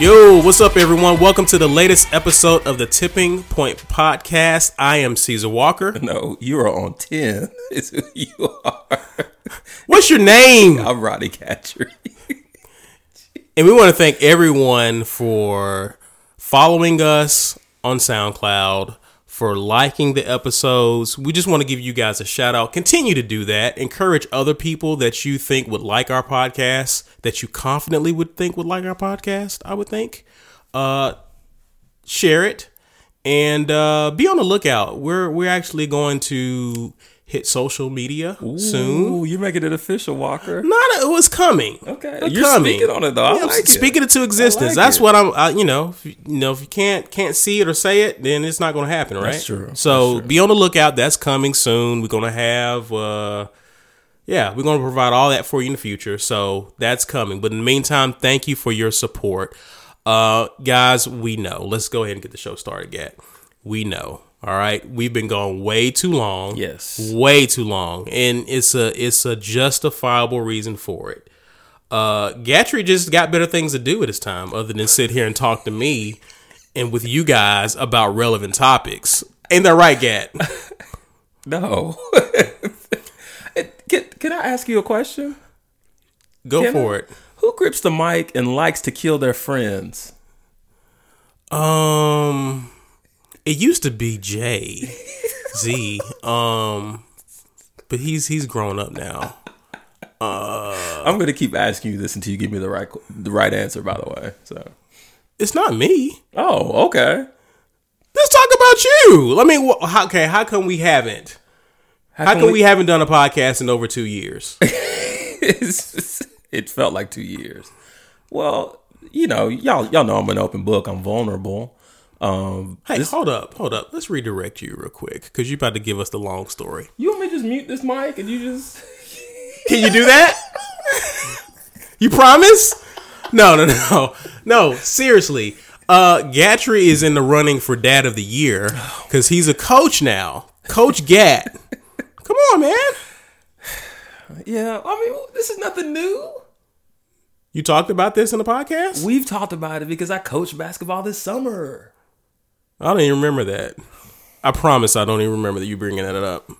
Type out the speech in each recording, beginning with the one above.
Yo, what's up, everyone? Welcome to the latest episode of the Tipping Point Podcast. I am Caesar Walker. No, you are on 10. It's who you are. What's your name? I'm Roddy Catcher. And we want to thank everyone for following us on SoundCloud, for liking the episodes. We just want to give you guys a shout out. Continue to do that. Encourage other people that you think would like our podcast, that you confidently would think would like our podcast, I would think. Uh, share it and uh, be on the lookout. We're we're actually going to hit social media soon. You're making it official, Walker. Not it was coming. Okay, you're speaking on it, though. Yeah, I'm like speaking it to existence. like That's it. what I'm. I, you know, if, you you know, if you can't can't see it or say it, then it's not going to happen, right? That's true. So That's true. be on the lookout. That's coming soon. We're going to have. uh yeah, we're going to provide all that for you in the future. So that's coming. But in the meantime, thank you for your support. Uh guys, we know. Let's go ahead and get the show started, Gat. We know. All right. We've been going way too long. Yes. Way too long. And it's a it's a justifiable reason for it. Uh Gatry just got better things to do at his time other than sit here and talk to me and with you guys about relevant topics. Ain't that right, Gat? No. can, can I ask you a question? Go Can for I? it. Who grips the mic and likes to kill their friends? Um, it used to be Jay Z. Um, but he's he's grown up now. I'm going to keep asking you this until you give me the right the right answer. By the way, so It's not me. oh, okay. Let's talk about you. I mean, wh- how, okay, how come we haven't? How come we haven't done a podcast in over two years? It felt like two years. Well, you know, y'all y'all know I'm an open book. I'm vulnerable. Um, Hey, hold up, hold up. Let's redirect you real quick because you're about to give us the long story. you want me to just mute this mic and you just Can you do that? you promise? No, no, no, no. Seriously, uh, Gatry is in the running for Dad of the Year because he's a coach now. Coach Gat. Come on, man. yeah. I mean, this is nothing new. You talked about this in the podcast? We've talked about it because I coached basketball this summer. I don't even remember that. I promise I don't even remember that you bringing that up.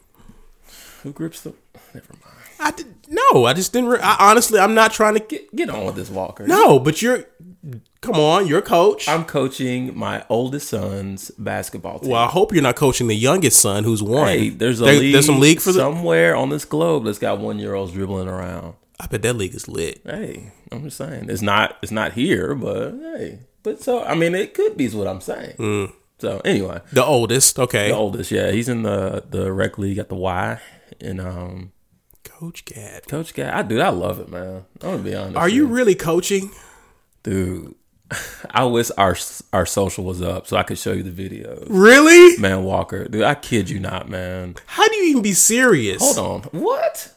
Who grips the? Never mind. I did no. I just didn't. Re- I, honestly, I'm not trying to get. Get get on with this, Walker. No, but you're. Come on, you're a coach. I'm coaching my oldest son's basketball team. well, I hope you're not coaching the youngest son who's one. Hey, there's a There- league. there's some league for the. somewhere on this globe that's got one year olds dribbling around. I bet that league is lit. Hey, I'm just saying it's not it's not here, but hey, but so I mean it could be is what I'm saying. Mm. So anyway, The oldest, okay. the oldest, yeah, he's in the the rec league at the Y, and um, Coach Gad. Coach Guy, I do, I love it, man. I'm gonna be honest. Are you really coaching? dude? I wish our our social was up so I could show you the videos. Really? Man, Walker, dude, I kid you not, man. How do you even be serious? Hold on, what?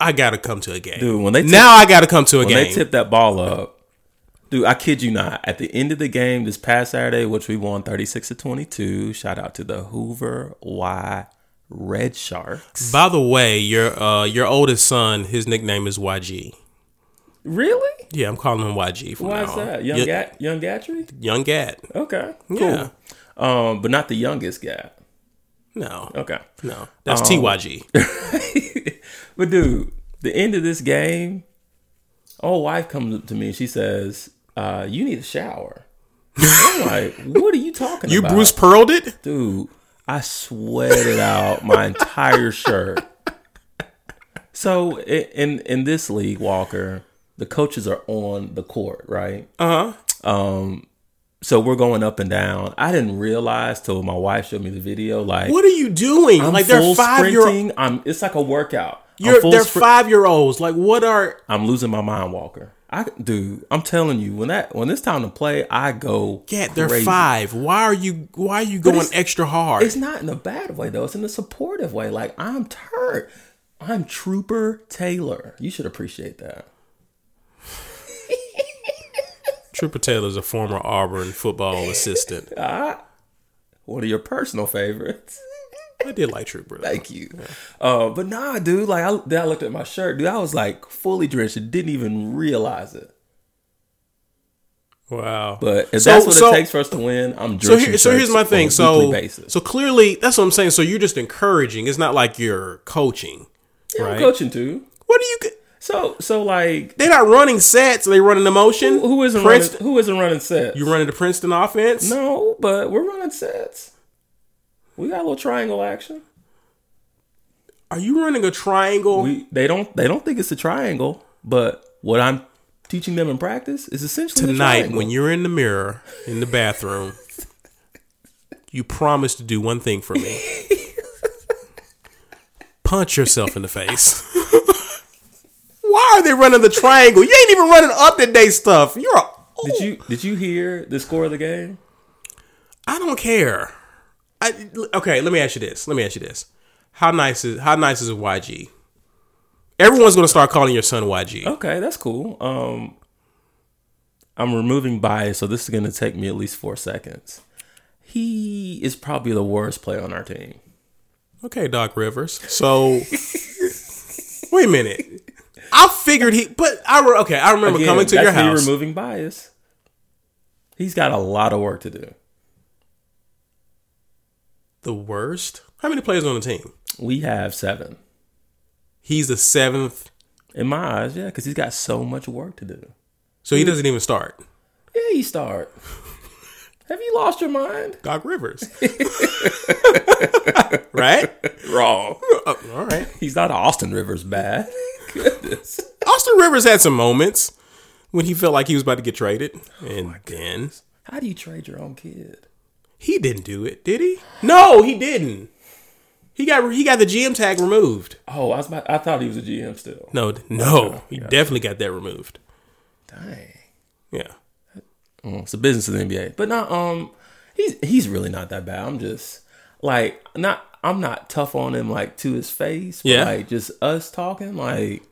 I gotta come to a game. Dude, when they tip, now I gotta come to a when game. they tip that ball up, dude, I kid you not. At the end of the game this past Saturday, which we won 36 to 22, shout out to the Hoover Y Red Sharks. By the way, your uh your oldest son, his nickname is YG. Really? Yeah, I'm calling him YG from Why now is that? Young Y- Gat, Young Gatry? Young Gat. Okay, cool. Yeah. Um, but not the youngest Gat. No. Okay. No. That's Um, TYG. But dude, the end of this game, old wife comes up to me and she says, uh, "You need a shower." I'm like, "What are you talking You about?" You Bruce Pearled it? dude, I sweated out my entire shirt. So in in this league, Walker, the coaches are on the court, right? Uh huh. Um, so we're going up and down. I didn't realize till my wife showed me the video. Like, What are you doing? I'm like they're five year. I'm. It's like a workout. You're they're spr- five year olds. Like what are I'm losing my mind, Walker. I dude, I'm telling you, when that when it's time to play, I go. yeah, they're crazy. five. Why are you why are you going extra hard? It's not in a bad way though. It's in a supportive way. Like I'm turned. I'm Trooper Taylor. You should appreciate that. Trooper Taylor's a former Auburn football assistant. Ah, one of your personal favorites. I did like Trooper. though. Thank you. Uh, but nah, dude. Like I, then I looked at my shirt, dude. I was like fully drenched and didn't even realize it. Wow. But if So- that's what so- it takes for us to win, I'm So, here, so here's my thing. So, so clearly, that's what I'm saying. So you're just encouraging. It's not like you're coaching, yeah, I'm coaching too. What do you? So so like They're not running sets. They're running the motion. who isn't Princeton? running who isn't running sets? You running the Princeton offense? No, but we're running sets. We got a little triangle action. Are you running a triangle? We they don't they don't think it's a triangle, but what I'm teaching them in practice is essentially Tonight, triangle. when you're in the mirror in the bathroom, you promise to do one thing for me. Punch yourself in the face. Why are they running the triangle? You ain't even running up to date stuff. You're a. did you did you hear the score of the game? I don't care. I, okay, let me ask you this. Let me ask you this. How nice is how nice is a YG? Everyone's gonna start calling your son YG. Okay, that's cool. Um, I'm removing bias, so this is going to take me at least four seconds. He is probably the worst player on our team. Okay, Doc Rivers. So wait a minute. I figured he, but I re- okay. I remember Again, coming to your house. removing bias. He's got a lot of work to do. The worst. How many players on the team? We have seven. He's the seventh, In my eyes, yeah, because he's got so much work to do. so he doesn't even start. Yeah, he start. Have you lost your mind? Doc Rivers, right? Wrong. Oh, all right. He's not Austin Rivers bad. Goodness. Austin Rivers had some moments when he felt like he was about to get traded, oh, and then How do you trade your own kid? He didn't do it, did he? No, he didn't. He got he got the GM tag removed. Oh, I was about, I thought he was a GM still. No, no, he definitely got that removed. Dang. Yeah. Mm, It's a business of the NBA. But not um he's he's really not that bad. I'm just like not I'm not tough on him like to his face. But Yeah. like just us talking, like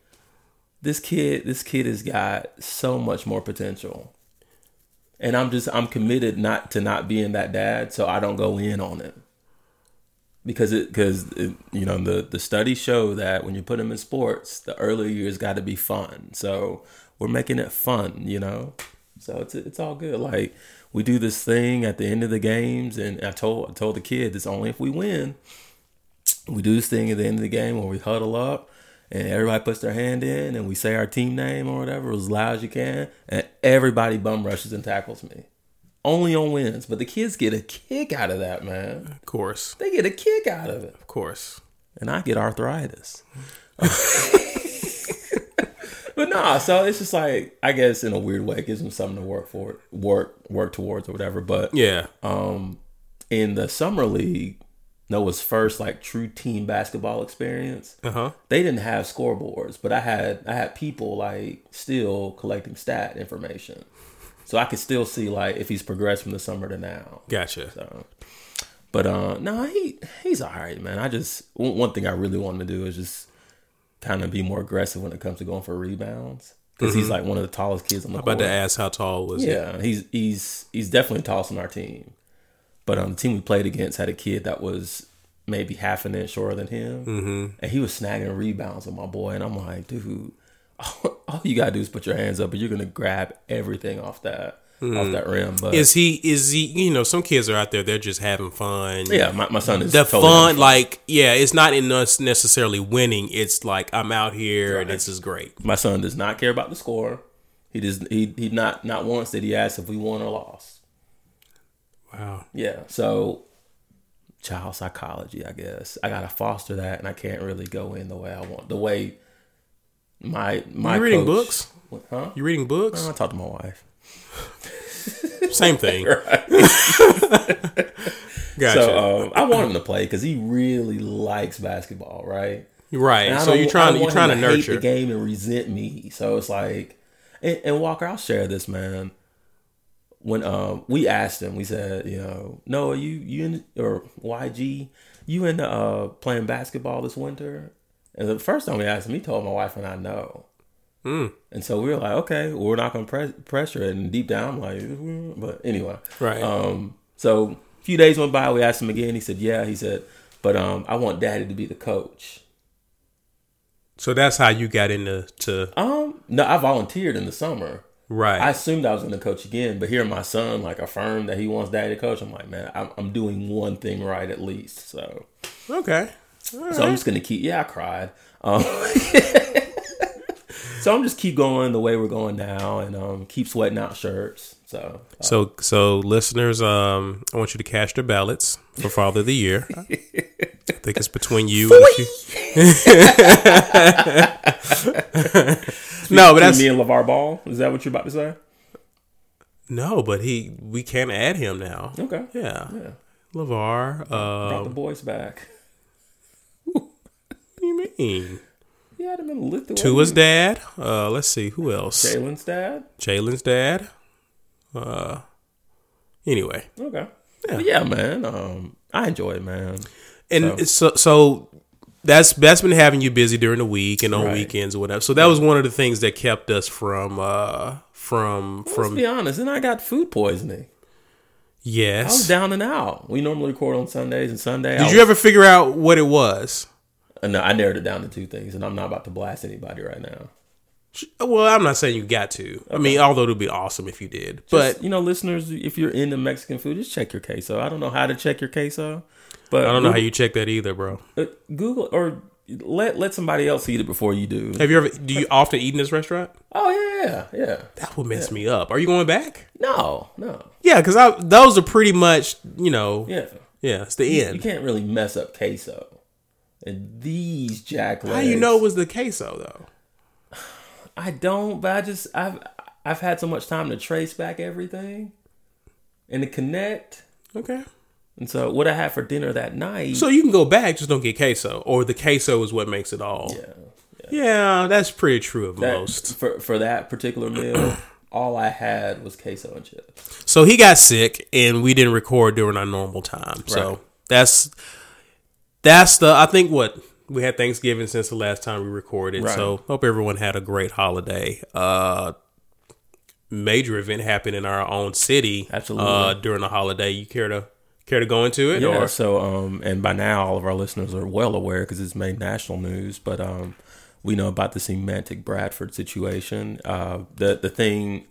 this kid this kid has got so much more potential. And I'm just I'm committed not to not being that dad, so I don't go in on it. Because it because you know the the studies show that when you put them in sports, the earlier years got to be fun. So we're making it fun, you know. So it's it's all good. Like we do this thing at the end of the games, and I told I told the kids it's only if we win. We do this thing at the end of the game where we huddle up, and everybody puts their hand in, and we say our team name or whatever as loud as you can, and everybody bum rushes and tackles me. Only on wins, but the kids get a kick out of that, man. Of course. They get a kick out of it, Of course. and I get arthritis. but nah, so it's just like I guess in a weird way, it gives them something to work for, work work towards or whatever. But Yeah. um, in the summer league, Noah's first like true team basketball experience, Uh huh. they didn't have scoreboards, but I had I had people like still collecting stat information, so I could still see like if he's progressed from the summer to now. Gotcha. So, but uh, no, he he's all right, man. I just one thing I really want to do is just kind of be more aggressive when it comes to going for rebounds because he's like one of the tallest kids on the Mm-hmm. About court. to ask how tall was he? Yeah, he's he's he's definitely tallest on our team. But um, the team we played against had a kid that was maybe half an inch shorter than him, mm-hmm. and he was snagging rebounds with my boy. And I'm like, dude, all, all you gotta do is put your hands up, and you're gonna grab everything off that off that rim. But Is he? Is he? You know, some kids are out there. They're just having fun. yeah, my, my son is The totally fun, having like, yeah, it's not in us necessarily winning. It's like I'm out here and this is great. My son does not care about the score. He does. He he not not once did he ask if we won or lost. Wow. Yeah. So child psychology, I guess. I gotta foster that, and I can't really go in the way I want. The way my my You reading coach- books? Huh? You reading books? I talk to my wife. Same thing. Gotcha. So um, I want him to play because he really likes basketball, right? right. So you're trying. don't You're trying to hate nurture. the game and resent me. So it's like, and, and Walker, I'll share this, man. When um we asked him, we said, you know, Noah, you you in, or YG, you in uh playing basketball this winter? And the first time we asked him, he told my wife and I no. Hmm. And so we were like, okay, well, we're not gonna press pressure it. And deep down, I'm like, "Mm," but anyway, Right. Um, so a few days went by. We asked him again. He said, yeah. He said, but um, I want Daddy to be the coach. so that's how you got into to. Um, no, I volunteered in the summer, Right. I assumed I was going to coach again, but hearing my son like affirm that he wants daddy to coach, I'm like, man, I'm, I'm doing one thing right at least. So, okay. so I'm just going to keep. Yeah, I cried. Um, so I'm just keep going the way we're going now, and um, keep sweating out shirts. So, uh, So, so listeners, um, I want you to cast your ballots for Father of the Year. I think it's between you and few. no, but that's me and LaVar Ball. Is that what you're about to say? no, but he we can add him now. Okay. Yeah, Yeah. LaVar. Brought the Um, boys back. what do you mean? He had him in Lithuania. Tua's dad. Uh, let's see who else. Jalen's dad. Jalen's dad. Uh, anyway, Okay. Yeah. Yeah, man. Um, I enjoy it, man. and so so that's that's been having you busy during the week and on Right. weekends or whatever. So that was one of the things that kept us from uh from Let's from be honest, and I got food poisoning. Yes, I was down and out. We normally record on Sundays and Sunday. Did you ever figure out what it was? No, I narrowed it down to two things, and I'm not about to blast anybody right now. Well, I'm not saying you got to. I mean, although it would be awesome if you did. But you know, listeners, if you're into Mexican food, just check your queso. I don't know how to check your queso, but I don't know how you check that either, bro. uh, Google or let let somebody else eat it before you do. Have you ever? Do you often eat in this restaurant? Oh yeah, yeah, yeah. That would mess me up. Are you going back? No, no, Yeah, because I those are pretty much you know. yeah. Yeah, it's the You end. You can't really mess up queso. And these jack legs. How you know it was the queso though? I don't, but I just I've I've had so much time to trace back everything and to connect. Okay. And so what I had for dinner that night. So you can go back, just don't get queso, or the queso is what makes it all. yeah, Yeah, that's pretty true of that, most. for for that particular meal, all I had was queso and chips. So he got sick, and we didn't record during our normal time. So Right. that's that's the. I think what we had Thanksgiving since the last time we recorded. Right. So hope everyone had a great holiday. Uh, major event happened in our own city. Absolutely. Uh, during the holiday, you care to care to go into it? Yeah. Or So um, and by now all of our listeners are well aware because it's made national news. But um, we know about the Emantic Bradford situation. Uh, the the thing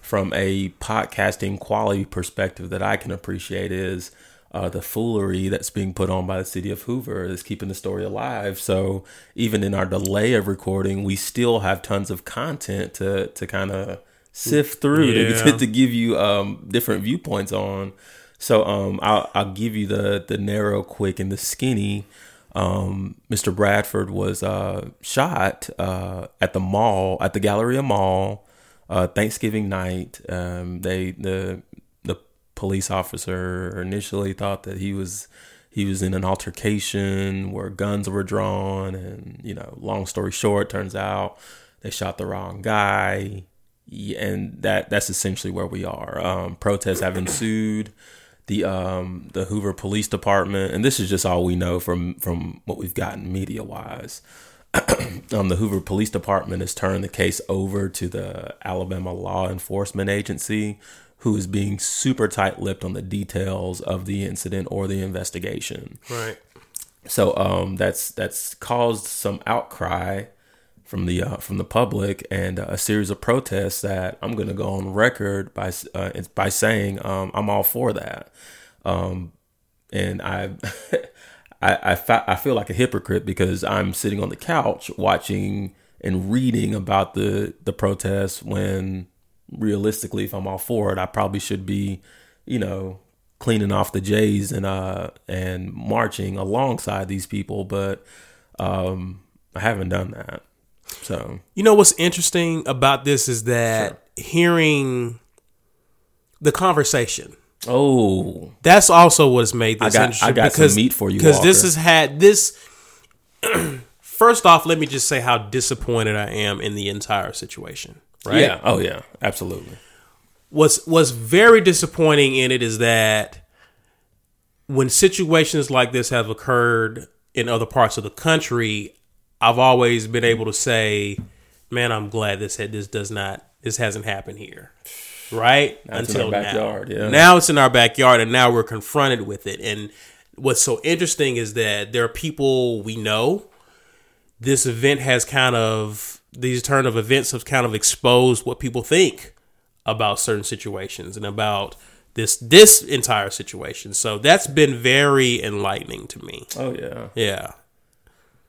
from a podcasting quality perspective that I can appreciate is uh, the foolery that's being put on by the city of Hoover is keeping the story alive. So even in our delay of recording, we still have tons of content to to kind of sift through to, Yeah. to give you um, different viewpoints on. So um, I'll, I'll give you the the narrow, quick, and the skinny. Um, Mr. Bradford was uh, shot uh, at the mall at the Galleria Mall uh, Thanksgiving night. Um, they the the police officer initially thought that he was he was in an altercation where guns were drawn, and you know, long story short, turns out they shot the wrong guy. And that that's essentially where we are. Um, protests have ensued. The um, the Hoover Police Department, and this is just all we know from from what we've gotten media wise. um, the Hoover Police Department has turned the case over to the Alabama Law Enforcement Agency, who is being super tight-lipped on the details of the incident or the investigation. right. So um, that's that's caused some outcry from the uh, from the public and uh, a series of protests that I'm going to go on record by uh, by saying um, I'm all for that. Um, and I, I I, fa- I feel like a hypocrite because I'm sitting on the couch watching and reading about the the protests when realistically, if I'm all for it, I probably should be, you know, cleaning off the J's and uh and marching alongside these people, but um I haven't done that. So You know what's interesting about this is that hearing the conversation. oh That's also what's made this I got- interesting. I got some meat for you, because this has had this. First off, let me just say how disappointed I am in the entire situation. Right? yeah oh yeah absolutely what's what's very disappointing in it is that when situations like this have occurred in other parts of the country, I've always been able to say, "Man, I'm glad this had this does not this hasn't happened here." Right our backyard, now. yeah. Now it's in our backyard, and now we're confronted with it. And what's so interesting is that there are people we know. This event has kind of these turn of events have kind of exposed what people think about certain situations and about this this entire situation. So that's been very enlightening to me. Oh yeah. Yeah.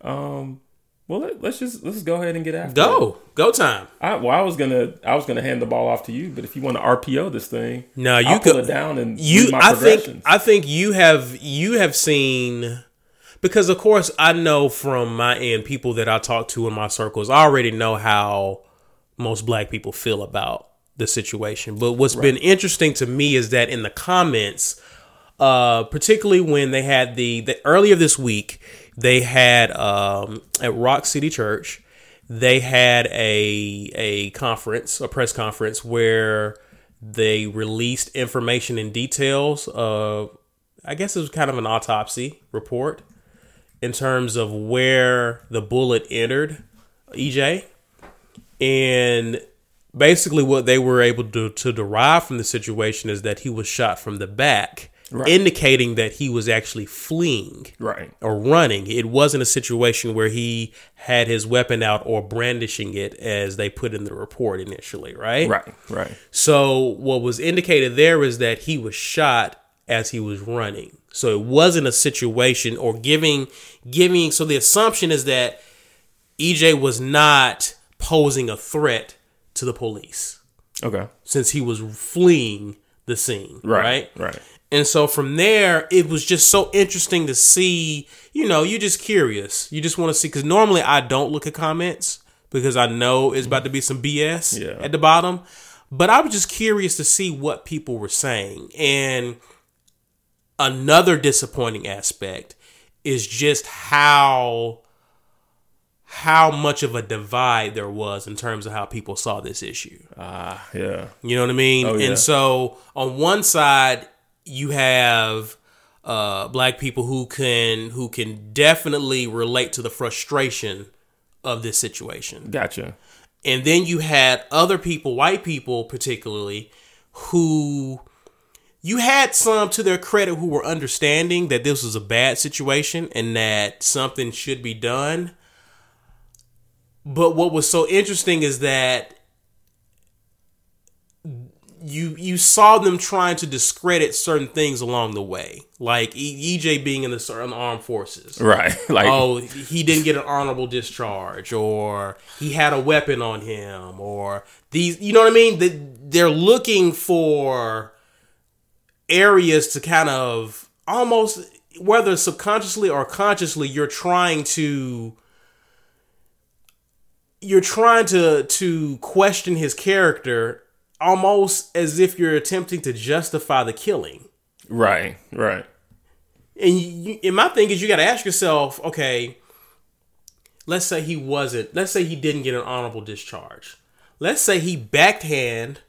Um. Well, let, us just let's go ahead and get after it. Go. Go time. I, well, I was gonna I was gonna hand the ball off to you, but if you want to RPO this thing, No, you I'll pull it down and you my I think. I think you have you have seen because of course I know from my end people that I talk to in my circles I already know how most black people feel about the situation. But what's been interesting to me is that in the comments uh particularly when they had the, the earlier this week they had um at Rock City Church they had a a conference, a press conference where they released information and details of I guess it was kind of an autopsy report in terms of where the bullet entered EJ and basically what they were able to, to derive from the situation is that he was shot from the back indicating that he was actually fleeing right. or running. It wasn't a situation where he had his weapon out or brandishing it as they put in the report initially, right? Right. Right. So what was indicated there is that he was shot as he was running. So it wasn't a situation or giving giving so the assumption is that EJ was not posing a threat to the police Okay. since he was fleeing the scene, right? Right. And so from there, it was just so interesting to see. You know, you're just curious. You just want to see because normally I don't look at comments because I know it's about to be some BS Yeah. at the bottom. But I was just curious to see what people were saying. And another disappointing aspect is just how how much of a divide there was in terms of how people saw this issue. Ah. yeah. You know what I mean? Oh, yeah. And so on one side you have uh, black people who can who can definitely relate to the frustration of this situation. Gotcha. And then you had other people, white people particularly, who you had some to their credit who were understanding that this was a bad situation and that something should be done. But what was so interesting is that you you saw them trying to discredit certain things along the way, like E- EJ being in the certain armed forces Right. Like. oh, he didn't get an honorable discharge, or he had a weapon on him, or these, you know what I mean? They- They're looking for areas to kind of almost, whether subconsciously or consciously, you're trying to. You're trying to to question his character almost as if you're attempting to justify the killing. Right. Right. And you, and my thing is, you got to ask yourself, okay, let's say he wasn't, let's say he didn't get an honorable discharge. Let's say he backhand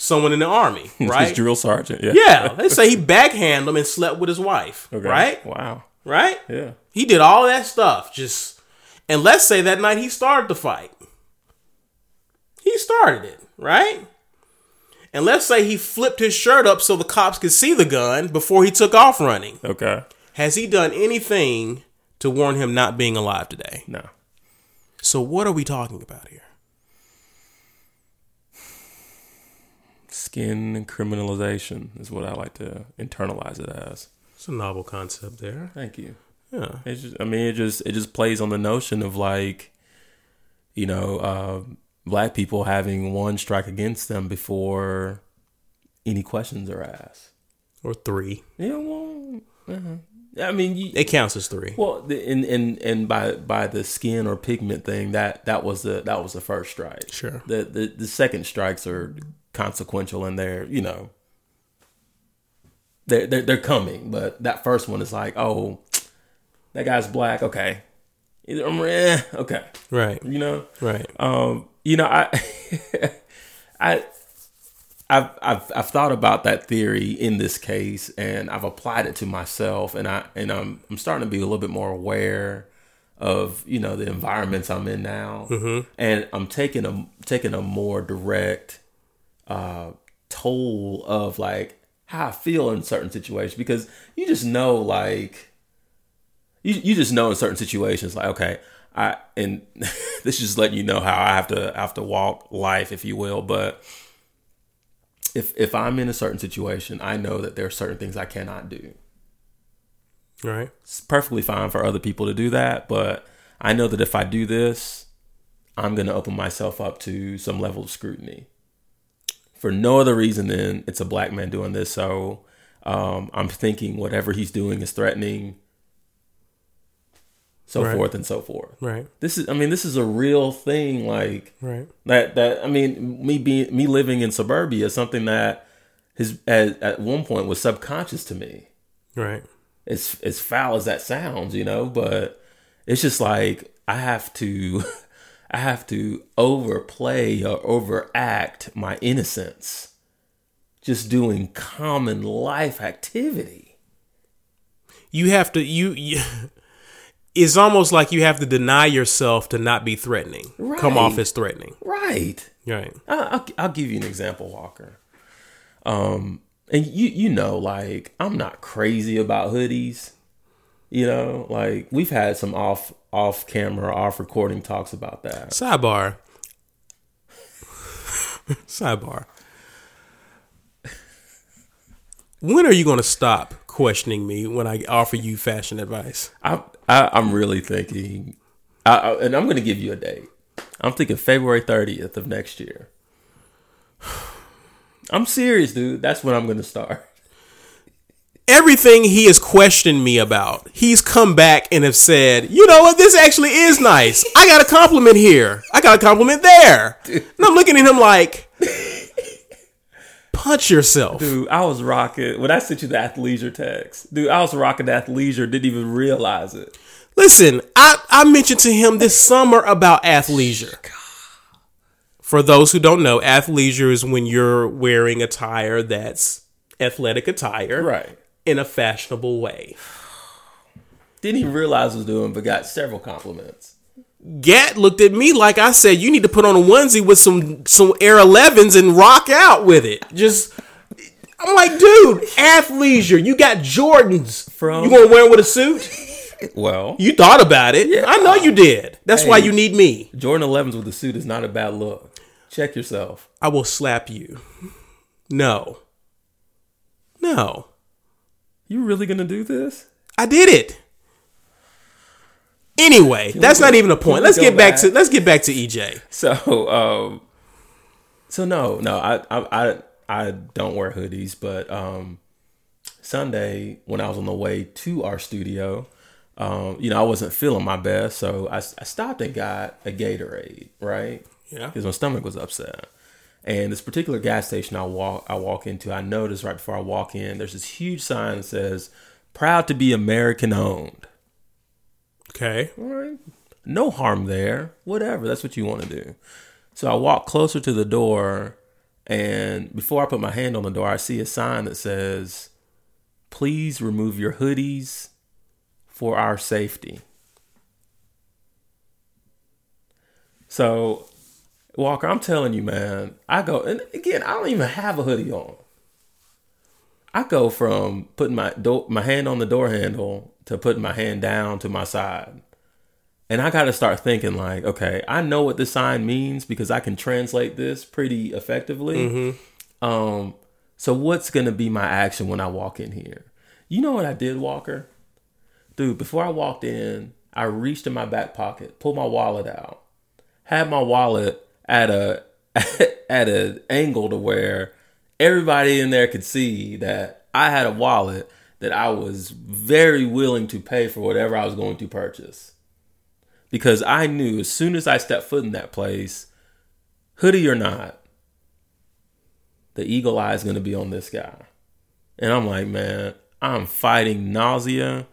someone in the army, right? drill sergeant. Yeah. yeah, let's say he backhanded him and slept with his wife, Okay. right? Wow. Right? Yeah. He did all that stuff. Just and let's say that night he started the fight. He started it, right? And let's say he flipped his shirt up so the cops could see the gun before he took off running. Okay. Has he done anything to warn him not being alive today? No. So what are we talking about here? Skin criminalization is what I like to internalize it as. It's a novel concept there. Thank you. Yeah. It's just, I mean, it just it just plays on the notion of like, you know, uh, black people having one strike against them before any questions are asked. Or three. Yeah, well, uh I mean, you, It counts as three. well, the, and and and by by the skin or pigment thing, that that was the that was the first strike. Sure. The the the second strikes are consequential, and they're you know. They're, they're, they're coming, but that first one is like, oh, that guy's black. Okay, I'm eh, okay, Right. you know. Right. Um, you know, I, I, I've, I've, I've thought about that theory in this case, and I've applied it to myself, and I, and I'm, I'm starting to be a little bit more aware of, you know, the environments I'm in now, and I'm taking a, taking a more direct, uh, toll of like how I feel in certain situations because you just know, like, you you just know in certain situations like okay i and this is just letting you know how i have to have to walk life if you will but if if I'm in a certain situation, I know that there are certain things I cannot do. Right. It's perfectly fine for other people to do that, but I know that if I do this, I'm going to open myself up to some level of scrutiny. For no other reason than it's a black man doing this, so um, I'm thinking whatever he's doing is threatening, so Right. forth and so forth. Right. This is, I mean, this is a real thing. Like Right. that, that I mean, me being me living in suburbia is something that his at, at one point was subconscious to me Right. as as foul as that sounds, you know, but it's just like I have to I have to overplay or overact my innocence just doing common life activity. You have to you, you it's almost like you have to deny yourself to not be threatening. Come off as threatening. Right. Right. I- I'll, I'll give you an example, Walker. Um, and you you know, like I'm not crazy about hoodies. You know, like we've had some off off camera, off recording talks about that. Sidebar. Sidebar. When are you going to stop questioning me when I offer you fashion advice? I, I I'm really thinking, I, I, and I'm going to give you a date. I'm thinking February 30th of next year. I'm serious, dude. That's when I'm going to start. Everything he has questioned me about, he's come back and have said, you know what, this actually is nice. I got a compliment here. I got a compliment there. And I'm looking at him like, punch yourself. Dude, I was rocking when I sent you the athleisure text. Dude, I was rocking athleisure, didn't even realize it. Listen, I, I mentioned to him this summer about athleisure. For those who don't know, athleisure is when you're wearing attire that's athletic attire Right. In a fashionable way. Didn't even realize I was doing, but got several compliments. Gat looked at me like I said, "You need to put on a onesie with some some Air 11s and rock out with it." Just, I'm like, dude, athleisure. You got Jordans. From- you gonna wear 'em with a suit? Well, You thought about it. I know you did. That's why you need me. Jordan 11s with a suit is not a bad look. Check yourself. I will slap you. No. No. You really gonna do this? I did it. Anyway, that's go- not even a point. Let's get back, back? to let's get back to EJ. So, um, so no, no, I, I, I, I don't wear hoodies, but um, Sunday when I was on the way to our studio, um, you know, I wasn't feeling my best, so I, I stopped and got a Gatorade, right? Yeah. because my stomach was upset. And this particular gas station I walk I walk into, I notice right before I walk in, there's this huge sign that says "Proud to be American owned." Okay. All right. No harm there. Whatever. That's what you want to do. So I walk closer to the door, and before I put my hand on the door, I see a sign that says, Please remove your hoodies for our safety. So, Walker, I'm telling you, man, I go, and again, I don't even have a hoodie on. I go from putting my do- my hand on the door handle to putting my hand down to my side. And I got to start thinking like, okay, I know what this sign means because I can translate this pretty effectively. Um, so what's gonna be my action when I walk in here? You know what I did, Walker? Dude, before I walked in, I reached in my back pocket, pulled my wallet out, had my wallet at a at an angle to where everybody in there could see that I had a wallet that I was very willing to pay for whatever I was going to purchase. Because I knew as soon as I stepped foot in that place, hoodie or not, the eagle eye is going to be on this guy. And I'm like, man, I'm fighting nausea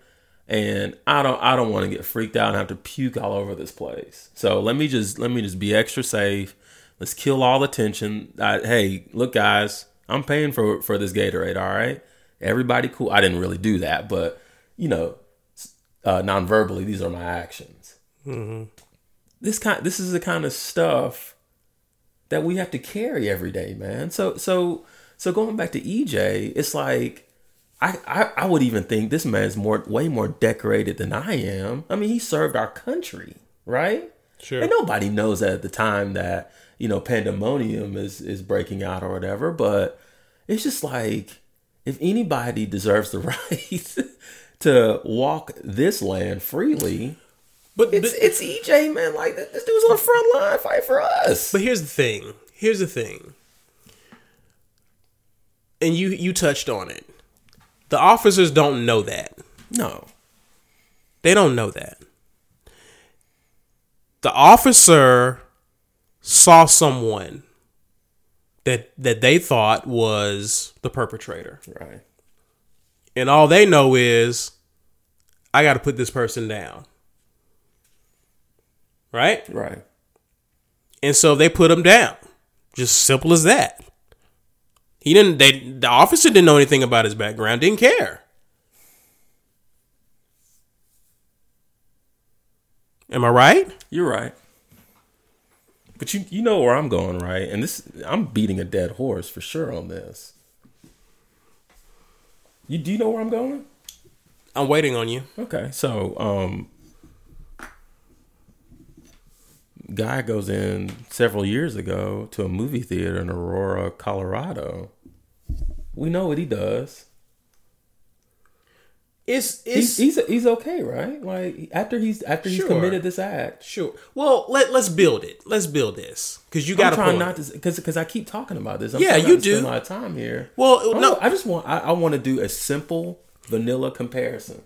and I don't I don't want to get freaked out and have to puke all over this place. So let me just let me just be extra safe. Let's kill all the tension. I, hey, look guys, I'm paying for for this Gatorade, all right? Everybody cool. I didn't really do that, but you know, uh, non-verbally, these are my actions. This kind, this is the kind of stuff that we have to carry every day, man. So, so, so going back to EJ, it's like I, I, I would even think this man's more, way more decorated than I am. I mean, he served our country, right? Sure. And nobody knows at the time that you know pandemonium is is breaking out or whatever. But It's just like if anybody deserves the right to walk this land freely, But it's but, it's EJ man. Like this dude's on the front line fight for us. but here's the thing. Here's the thing. And you you touched on it. The officers don't know that. No, They don't know that. The officer saw someone that that they thought was the perpetrator. right, And all they know is I got to put this person down. Right? right. And so they put him down. Just simple as that. He didn't they the officer didn't know anything about his background, didn't care. Am I right? You're right. But you you know where I'm going, right? And this I'm beating a dead horse for sure on this. You do you know where I'm going? I'm waiting on you. Okay, so um guy goes in several years ago to a movie theater in Aurora, Colorado. We know what he does. It's He's it's he's, he's okay, right? Like after he's after he's Sure. committed this act. sure. Well, let let's build it. Let's build this because you got to point. not to because because I keep talking about this. I'm Yeah, you spend do. of time here. well, No, no, I just want I, I want to do a simple vanilla comparison.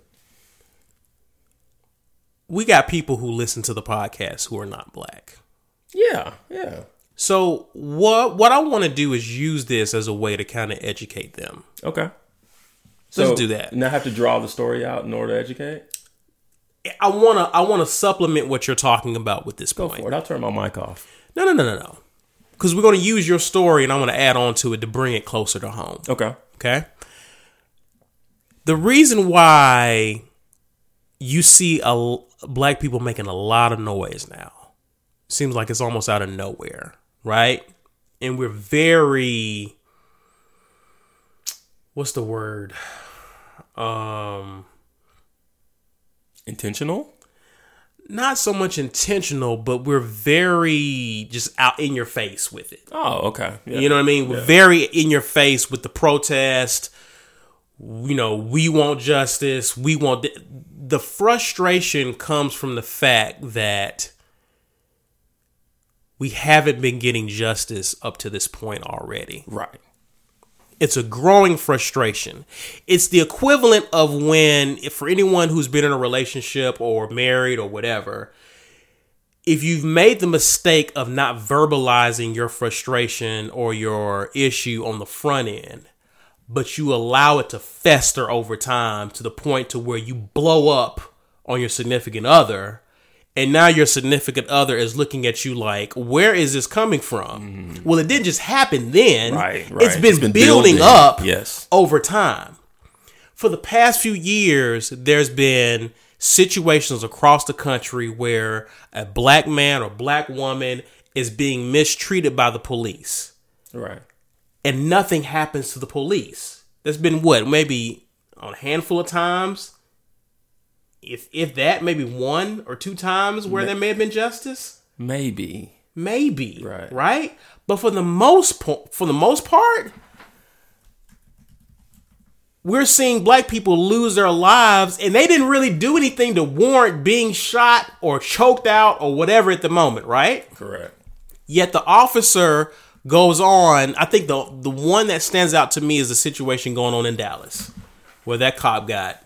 we got people who listen to the podcast who are not black. Yeah, yeah. So what what I want to do is use this as a way to kind of educate them. Okay. Let's do that. I have to draw the story out in order to educate. I want to I want to supplement what you're talking about with this Go point. for it. I'll turn my mic off. No, no, no, no, no. Because we're going to use your story and I'm to add on to it to bring it closer to home. Okay. Okay. The reason why you see a black people making a lot of noise now seems like it's almost out of nowhere, right? And we're very what's the word? Um Intentional. not so much intentional, but we're very just out in your face with it. Oh, okay. Yeah. You know what I mean? We're very in your face with the protest. You know, we want justice. We want th- the frustration comes from the fact that we haven't been getting justice up to this point already. right. It's a growing frustration. It's the equivalent of when, if for anyone who's been in a relationship or married or whatever, if you've made the mistake of not verbalizing your frustration or your issue on the front end, but you allow it to fester over time to the point to where you blow up on your significant other, and now your significant other is looking at you like, where is this coming from? Mm-hmm. Well, it didn't just happen then. Right, It's right. been, It's been building, building. up Yes. over time. For the past few years, there's been situations across the country where a black man or black woman is being mistreated by the police Right. and nothing happens to the police. There's been what, maybe a handful of times, if if that, maybe one or two times where there may have been justice. Maybe. Maybe, Right. right? But for the most po- for the most part, we're seeing black people lose their lives, and they didn't really do anything to warrant being shot or choked out or whatever at the moment, right? Correct. Yet the officer goes on. I think the the one that stands out to me is the situation going on in Dallas, where that cop got.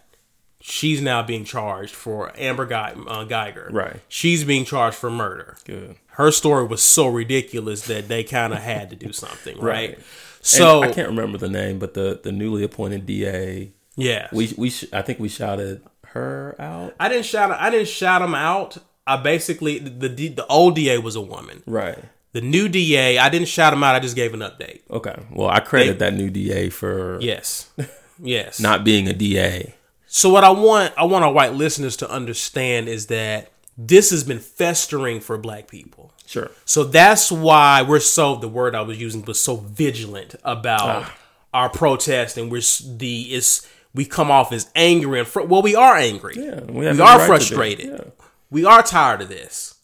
She's now being charged for Amber Ge- uh, Guyger. Right. She's being charged for murder. Good. Her story was so ridiculous that they kind of had to do something, right? Right. So And I can't remember the name, but the the newly appointed DA. yeah, We we sh- I think we shouted her out. I didn't shout. I didn't shout them out. I basically the the, the old DA was a woman. Right. The new DA, I didn't shout him out. I just gave an update. Okay. Well, I credit that new DA for Yes, yes. not being a DA. So what I want I want our white listeners to understand is that this has been festering for black people. Sure. So that's why we're so the word I was using was so vigilant about Ah. our protest and we're the is we come off as angry and fr- well we are angry. Yeah. We, have are right frustrated. Yeah. We are tired of this.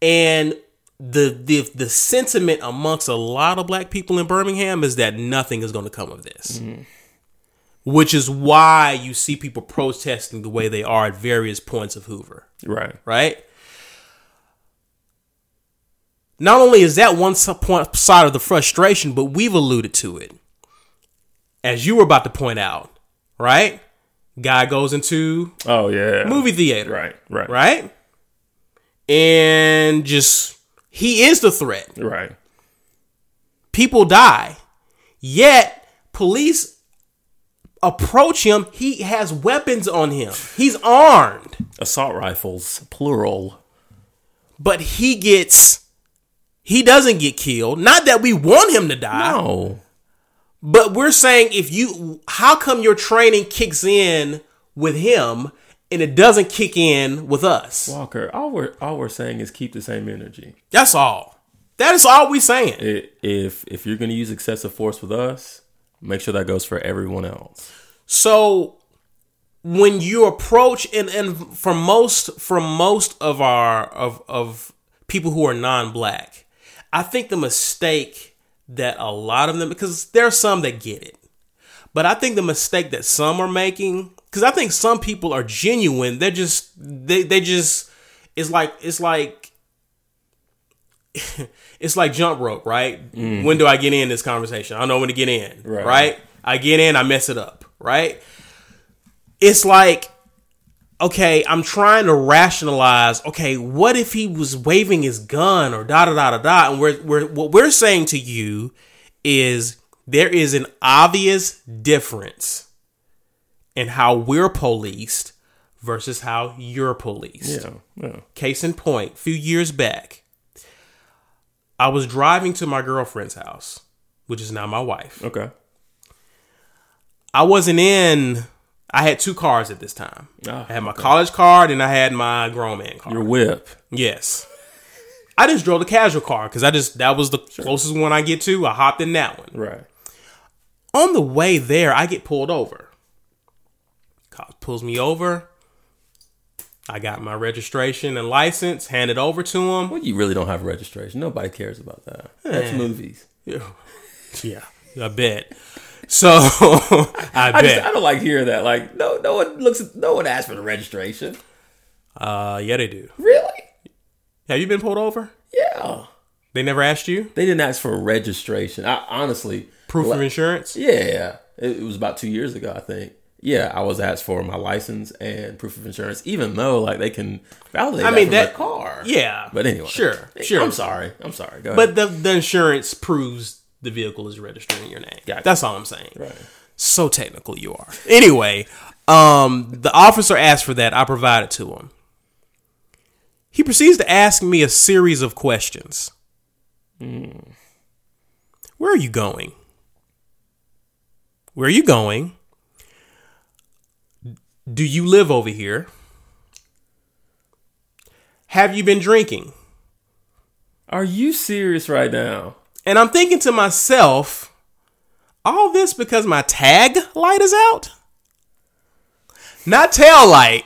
And the the the sentiment amongst a lot of black people in Birmingham is that nothing is going to come of this. Which is why you see people protesting the way they are at various points of Hoover, Right. right? Not only is that one point side of the frustration, but we've alluded to it. As you were about to point out, right? Guy goes into Oh yeah. movie theater, Right. Right. right? And just he is the threat. Right. People die. Yet police approach him. He has weapons on him. He's armed. Assault rifles, plural. But he gets he doesn't get killed. Not that we want him to die. No. But we're saying if you how come your training kicks in with him and it doesn't kick in with us? Walker, all we're all we're saying is keep the same energy. That's all. That is all we're saying. If if you're going to use excessive force with us, make sure that goes for everyone else. So when you approach and and for most for most of our of of people who are non-black, I think the mistake that a lot of them because there are some that get it. But I think the mistake that some are making cuz I think some people are genuine, they're just they they just it's like it's like it's like jump rope, right? Mm-hmm. When do I get in this conversation? I don't know when to get in, Right. right? I get in, I mess it up, right? It's like, okay, I'm trying to rationalize. Okay, what if he was waving his gun or da da da da da? And we're, we're what we're saying to you is there is an obvious difference in how we're policed versus how you're policed. Yeah. Yeah. Case in point, a few years back, I was driving to my girlfriend's house, which is now my wife. Okay. I wasn't in. I had two cars at this time. Ah, I had my college card and I had my grown man car. Your whip. yes. I just drove the casual car because I just that was the closest one I get to. I hopped in that one. Right. On the way there, I get pulled over. Cop pulls me over. I got my registration and license handed over to him. Well, you really don't have registration. Nobody cares about that. That's movies. Yeah, I bet. So I I bet. just I don't like hearing that. Like no no one looks at, no one asks for the registration. uh, yeah, they do. Really? Have you been pulled over? Yeah. They never asked you They didn't ask for a registration. I honestly proof of insurance. Yeah, it, it was about two years ago, I think. Yeah, I was asked for my license and proof of insurance, even though like they can validate. I that mean, that- car. Yeah, but anyway, sure, sure. I'm sorry. I'm sorry. Go ahead. But the the insurance proves the vehicle is registered in your name. Gotcha. That's all I'm saying. right. So technical you are. Anyway, um, the officer asked for that. I provided to him. He proceeds to ask me a series of questions. Where are you going? Where are you going? Do you live over here? Have you been drinking? Are you serious right now? And I'm thinking to myself, all this because my tag light is out? Not tail light,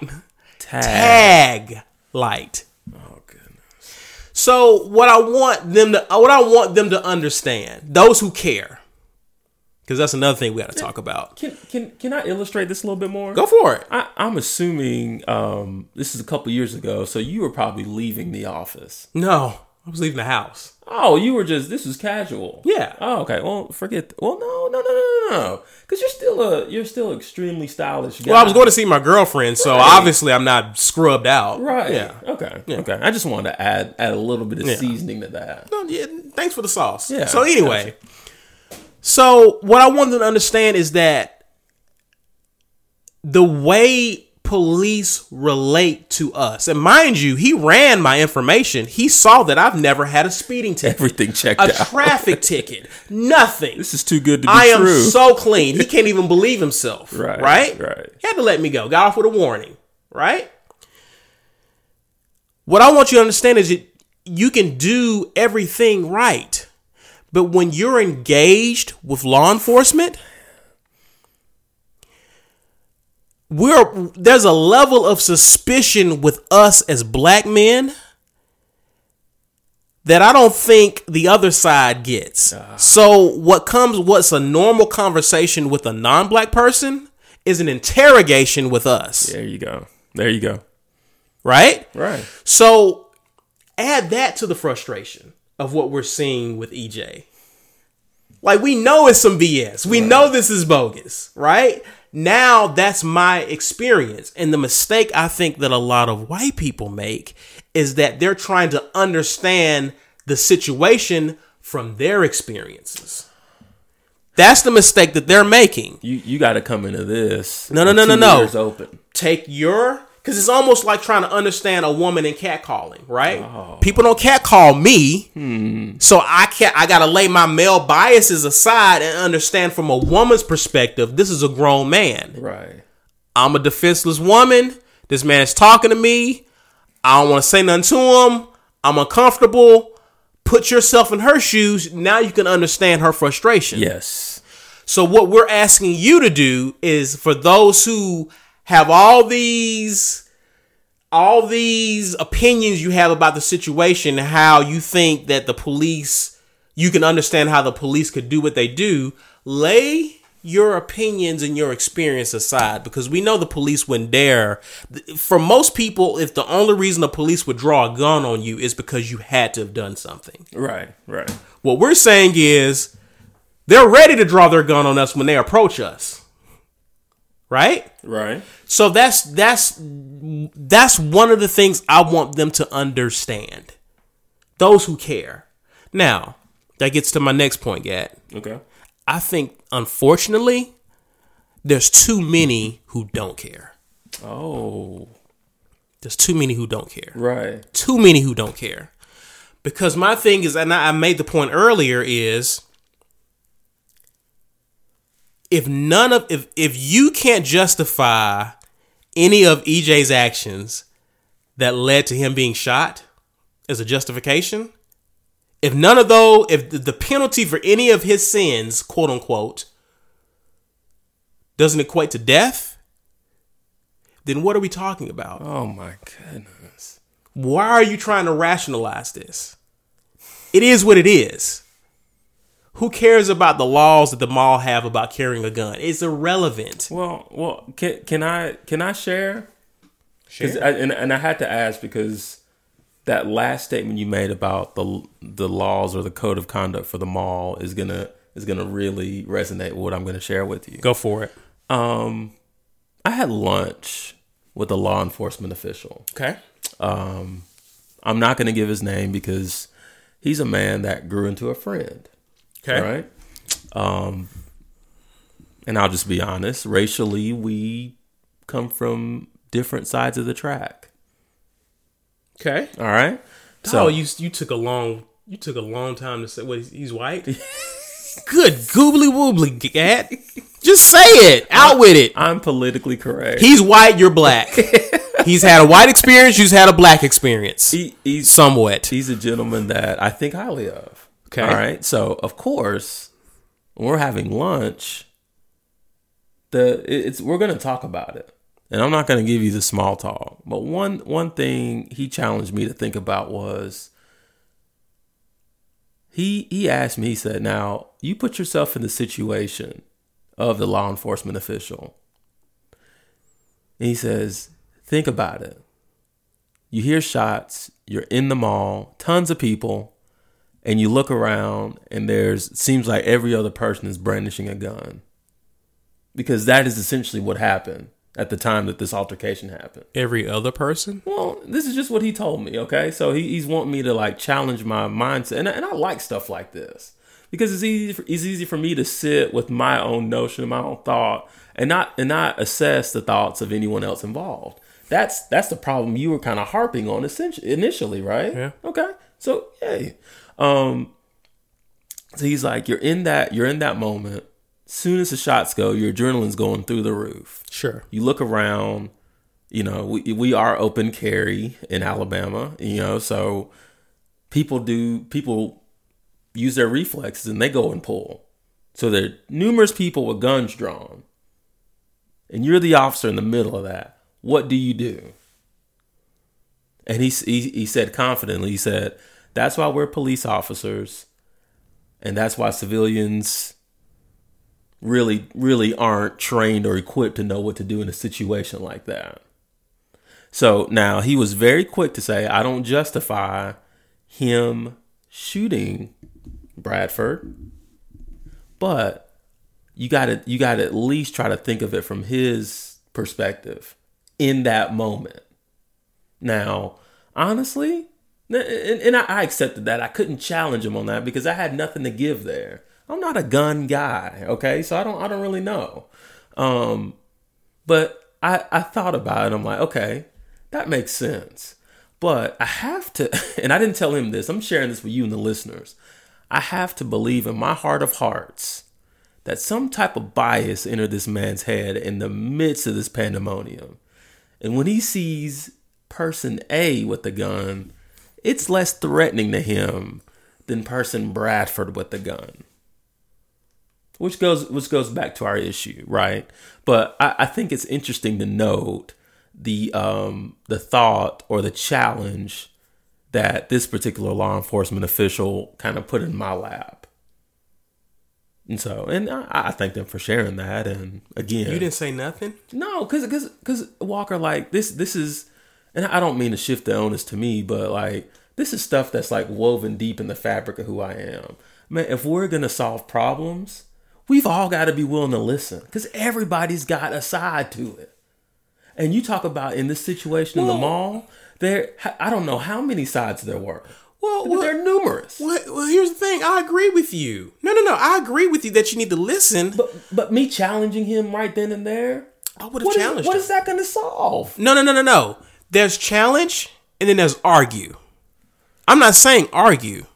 Tag. tag light. Oh goodness. So what I want them to what I want them to understand, those who care. Because that's another thing we got to talk about. Can can can I illustrate this a little bit more? Go for it. I, I'm assuming um, this is a couple years ago, so you were probably leaving the office. No, I was leaving the house. Oh, you were just this was casual. Yeah. Oh, okay. Well, forget. Well, no, no, no, no, no, no. Because you're still a you're still extremely stylish guy. Well, I was going to see my girlfriend, so Right. obviously I'm not scrubbed out. Right. Yeah. Okay. Okay. I just wanted to add add a little bit of Yeah. seasoning to that. No, yeah, thanks for the sauce. Yeah, So anyway, so what I want them to understand is that the way police relate to us, and mind you, he ran my information. He saw that I've never had a speeding ticket, Everything checked a out. traffic ticket, nothing. this is too good to be I am true. so clean. He can't even believe himself. Right, Right. right. He had to let me go. Got off with a warning. Right. What I want you to understand is that you can do everything right, but when you're engaged with law enforcement, we're there's a level of suspicion with us as black men that I don't think the other side gets. Uh-huh. So what comes what's a normal conversation with a non-black person is an interrogation with us, There you go. There you go. right? Right. So add that to the frustration of what we're seeing with EJ. Like we know it's some BS. We know this is bogus, right? Now that's my experience. And the mistake I think that a lot of white people make is that they're trying to understand the situation from their experiences. That's the mistake that they're making. You you got to come into this. No, no, no, no, no. Open. take your because it's almost like trying to understand a woman in catcalling, right? Oh. People don't catcall me, hmm. so I can't. I gotta lay my male biases aside and understand from a woman's perspective. This is a grown man. Right. I'm a defenseless woman. This man is talking to me. I don't want to say nothing to him. I'm uncomfortable. Put yourself in her shoes. Now you can understand her frustration. Yes. So what we're asking you to do is for those who have all these all these opinions you have about the situation, how you think that the police you can understand how the police could do what they do, lay your opinions and your experience aside because we know the police wouldn't dare. For most people, if the only reason the police would draw a gun on you is because you had to have done something. Right. Right. What we're saying is they're ready to draw their gun on us when they approach us. Right? Right. So that's that's that's one of the things I want them to understand. Those who care. Now, that gets to my next point, Gat. Okay. I think unfortunately there's too many who don't care. Oh. There's too many who don't care. Right. too many who don't care. Because my thing is, and I I made the point earlier, is if none of if if you can't justify any of EJ's actions that led to him being shot as a justification, if none of those, if the- the penalty for any of his sins, quote unquote, doesn't equate to death, then what are we talking about? Oh my goodness. Why are you trying to rationalize this? It is what it is. Who cares about the laws that the mall have about carrying a gun? It's irrelevant. Well, well, can can I can I share? 'Cause I, and and I had to ask because that last statement you made about the the laws or the code of conduct for the mall is gonna is gonna really resonate with what I'm gonna share with you. Go for it. Um, I had lunch with a law enforcement official. Okay. Um, I'm not gonna give his name because he's a man that grew into a friend. Okay. Right. Um, and I'll just be honest. Racially, we come from different sides of the track. Okay. All right. So you you took a long you took a long time to say what he's, he's white. Good goobly woobly cat. Just say it. Out with it. I'm politically correct. He's white. You're black. he's had a white experience. You've had a black experience. He- he's Somewhat. he's a gentleman that I think highly of. Okay. All right. So of course, when we're having lunch, the it's we're gonna talk about it, and I'm not gonna give you the small talk. But one one thing he challenged me to think about was he he asked me. He said, "Now you put yourself in the situation of the law enforcement official." And he says, "Think about it. You hear shots. You're in the mall. Tons of people." And you look around and there's seems like every other person is brandishing a gun. Because that is essentially what happened at the time that this altercation happened. Every other person. well this is just what he told me okay? So he, he's wanting me to like challenge my mindset. And, I- and i like stuff like this. Because it's easy for, it's easy for me to sit with my own notion of my own thought and not and not assess the thoughts of anyone else involved. That's that's the problem you were kind of harping on essentially initially right? Yeah. okay. So yay um so he's like you're in that you're in that moment. Soon as the shots go your adrenaline's going through the roof. Sure. you look around you know we, we are open carry in alabama you know so people do people use their reflexes and they go and pull. So there are numerous people with guns drawn. And you're the officer in the middle of that. What do you do? And he, he, he said confidently he said That's why we're police officers. And that's why civilians really, really aren't trained or equipped to know what to do in a situation like that. So now he was very quick to say, I don't justify him shooting Bradford, but you got to you got to at least try to think of it from his perspective in that moment. Now, honestly, and, and I, accepted that. I couldn't challenge him on that because I had nothing to give there. I'm not a gun guy, okay? So I don't I don't really know. Um, but I I thought about it. I'm like, okay, that makes sense. But I have to, and I didn't tell him this. I'm sharing this with you and the listeners. I have to believe in my heart of hearts that some type of bias entered this man's head in the midst of this pandemonium. And when he sees person A with the gun, it's less threatening to him than person Bradford with the gun. Which goes which goes back to our issue, right? But I, I think it's interesting to note the um the thought or the challenge that this particular law enforcement official kind of put in my lap. And so, and I, I thank them for sharing that. And again, You didn't say nothing. no, because because because Walker, like this this is, and I don't mean to shift the onus to me, but like this is stuff that's like woven deep in the fabric of who I am. Man, if we're gonna solve problems, we've all got to be willing to listen, because everybody's got a side to it. And you talk about in this situation in the mall, there I don't know how many sides there were. Well, well, they're numerous. well, well, here's the thing. I agree with you. No, no, no. I agree with you that you need to listen. But but me challenging him right then and there, I would have what is, challenged what him. is that going to solve? No, no, no, no, no. There's challenge and then there's argue. I'm not saying argue.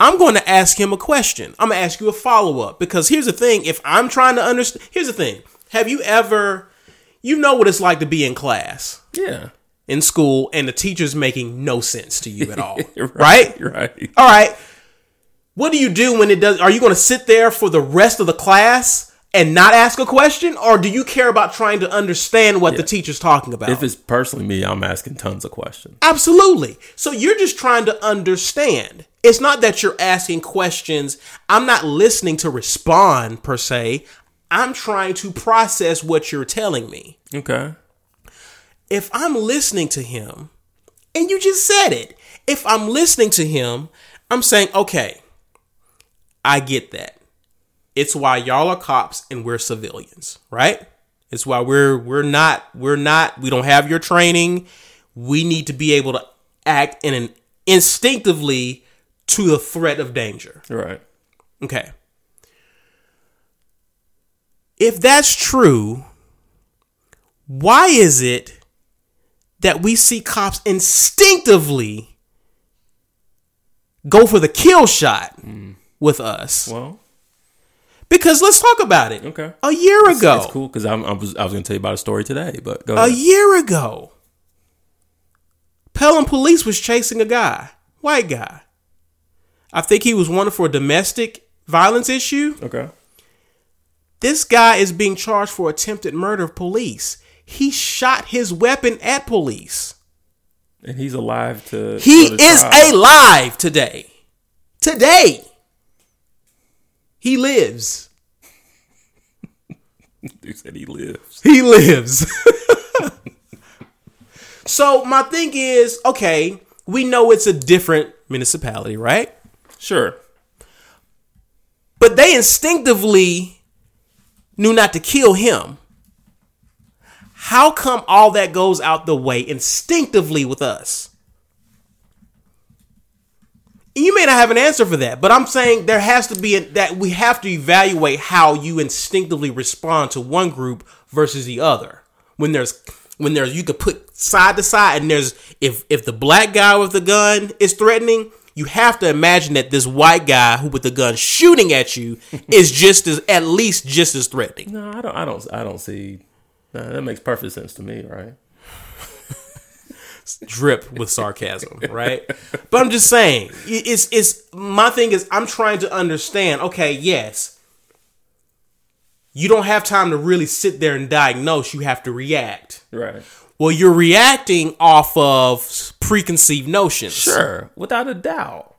I'm going to ask him a question. I'm going to ask you a follow up because here's the thing. If I'm trying to understand, here's the thing. Have you ever, you know what it's like to be in class, Yeah, in school, and the teacher's making no sense to you at all, right? right. All right. What do you do when it does? Are you going to sit there for the rest of the class and not ask a question, or do you care about trying to understand what the teacher's talking about? If it's personally me, I'm asking tons of questions. Absolutely. So you're just trying to understand. It's not that you're asking questions. I'm not listening to respond per se. I'm trying to process what you're telling me. Okay. If I'm listening to him, and you just said it, if I'm listening to him, I'm saying, okay, I get that. It's why y'all are cops and we're civilians, right? It's why we're we're not we're not we don't have your training. We need to be able to act in an instinctively to the threat of danger. Right. Okay. If that's true, why is it that we see cops instinctively go for the kill shot mm. with us? Well, Because let's talk about it. okay. A year ago, It's cool because I was I was going to tell you about a story today, but go a year ago, Pelham police was chasing a guy, white guy. I think he was wanted for a domestic violence issue. Okay. This guy is being charged for attempted murder of police. He shot his weapon at police. And he's alive to. He is trial. alive today. Today. He lives. You said he lives. He lives. so my thing is, okay, we know it's a different municipality, right? Sure. But they instinctively knew not to kill him. How come all that goes out the way instinctively with us? You may not have an answer for that, but I'm saying there has to be a, that we have to evaluate how you instinctively respond to one group versus the other. When there's when there's you could put side to side and there's if if the black guy with the gun is threatening, you have to imagine that this white guy who with the gun shooting at you is just as at least just as threatening. No, I don't. I don't. I don't see. No, that makes perfect sense to me, right? Drip with sarcasm, right? But I'm just saying, it's it's my thing is I'm trying to understand. Okay, yes, you don't have time to really sit there and diagnose. You have to react. Right. Well, you're reacting off of preconceived notions. Sure, without a doubt.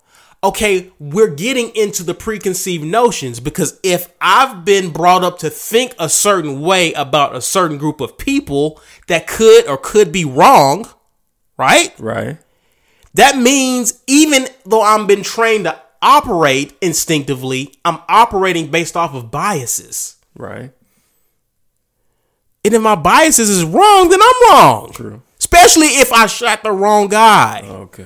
Okay, we're getting into the preconceived notions because if I've been brought up to think a certain way about a certain group of people that could or could be wrong, right? Right. That means even though I'm been trained to operate instinctively, I'm operating based off of biases. Right. And if my biases is wrong, then I'm wrong. True. Especially if I shot the wrong guy. Okay.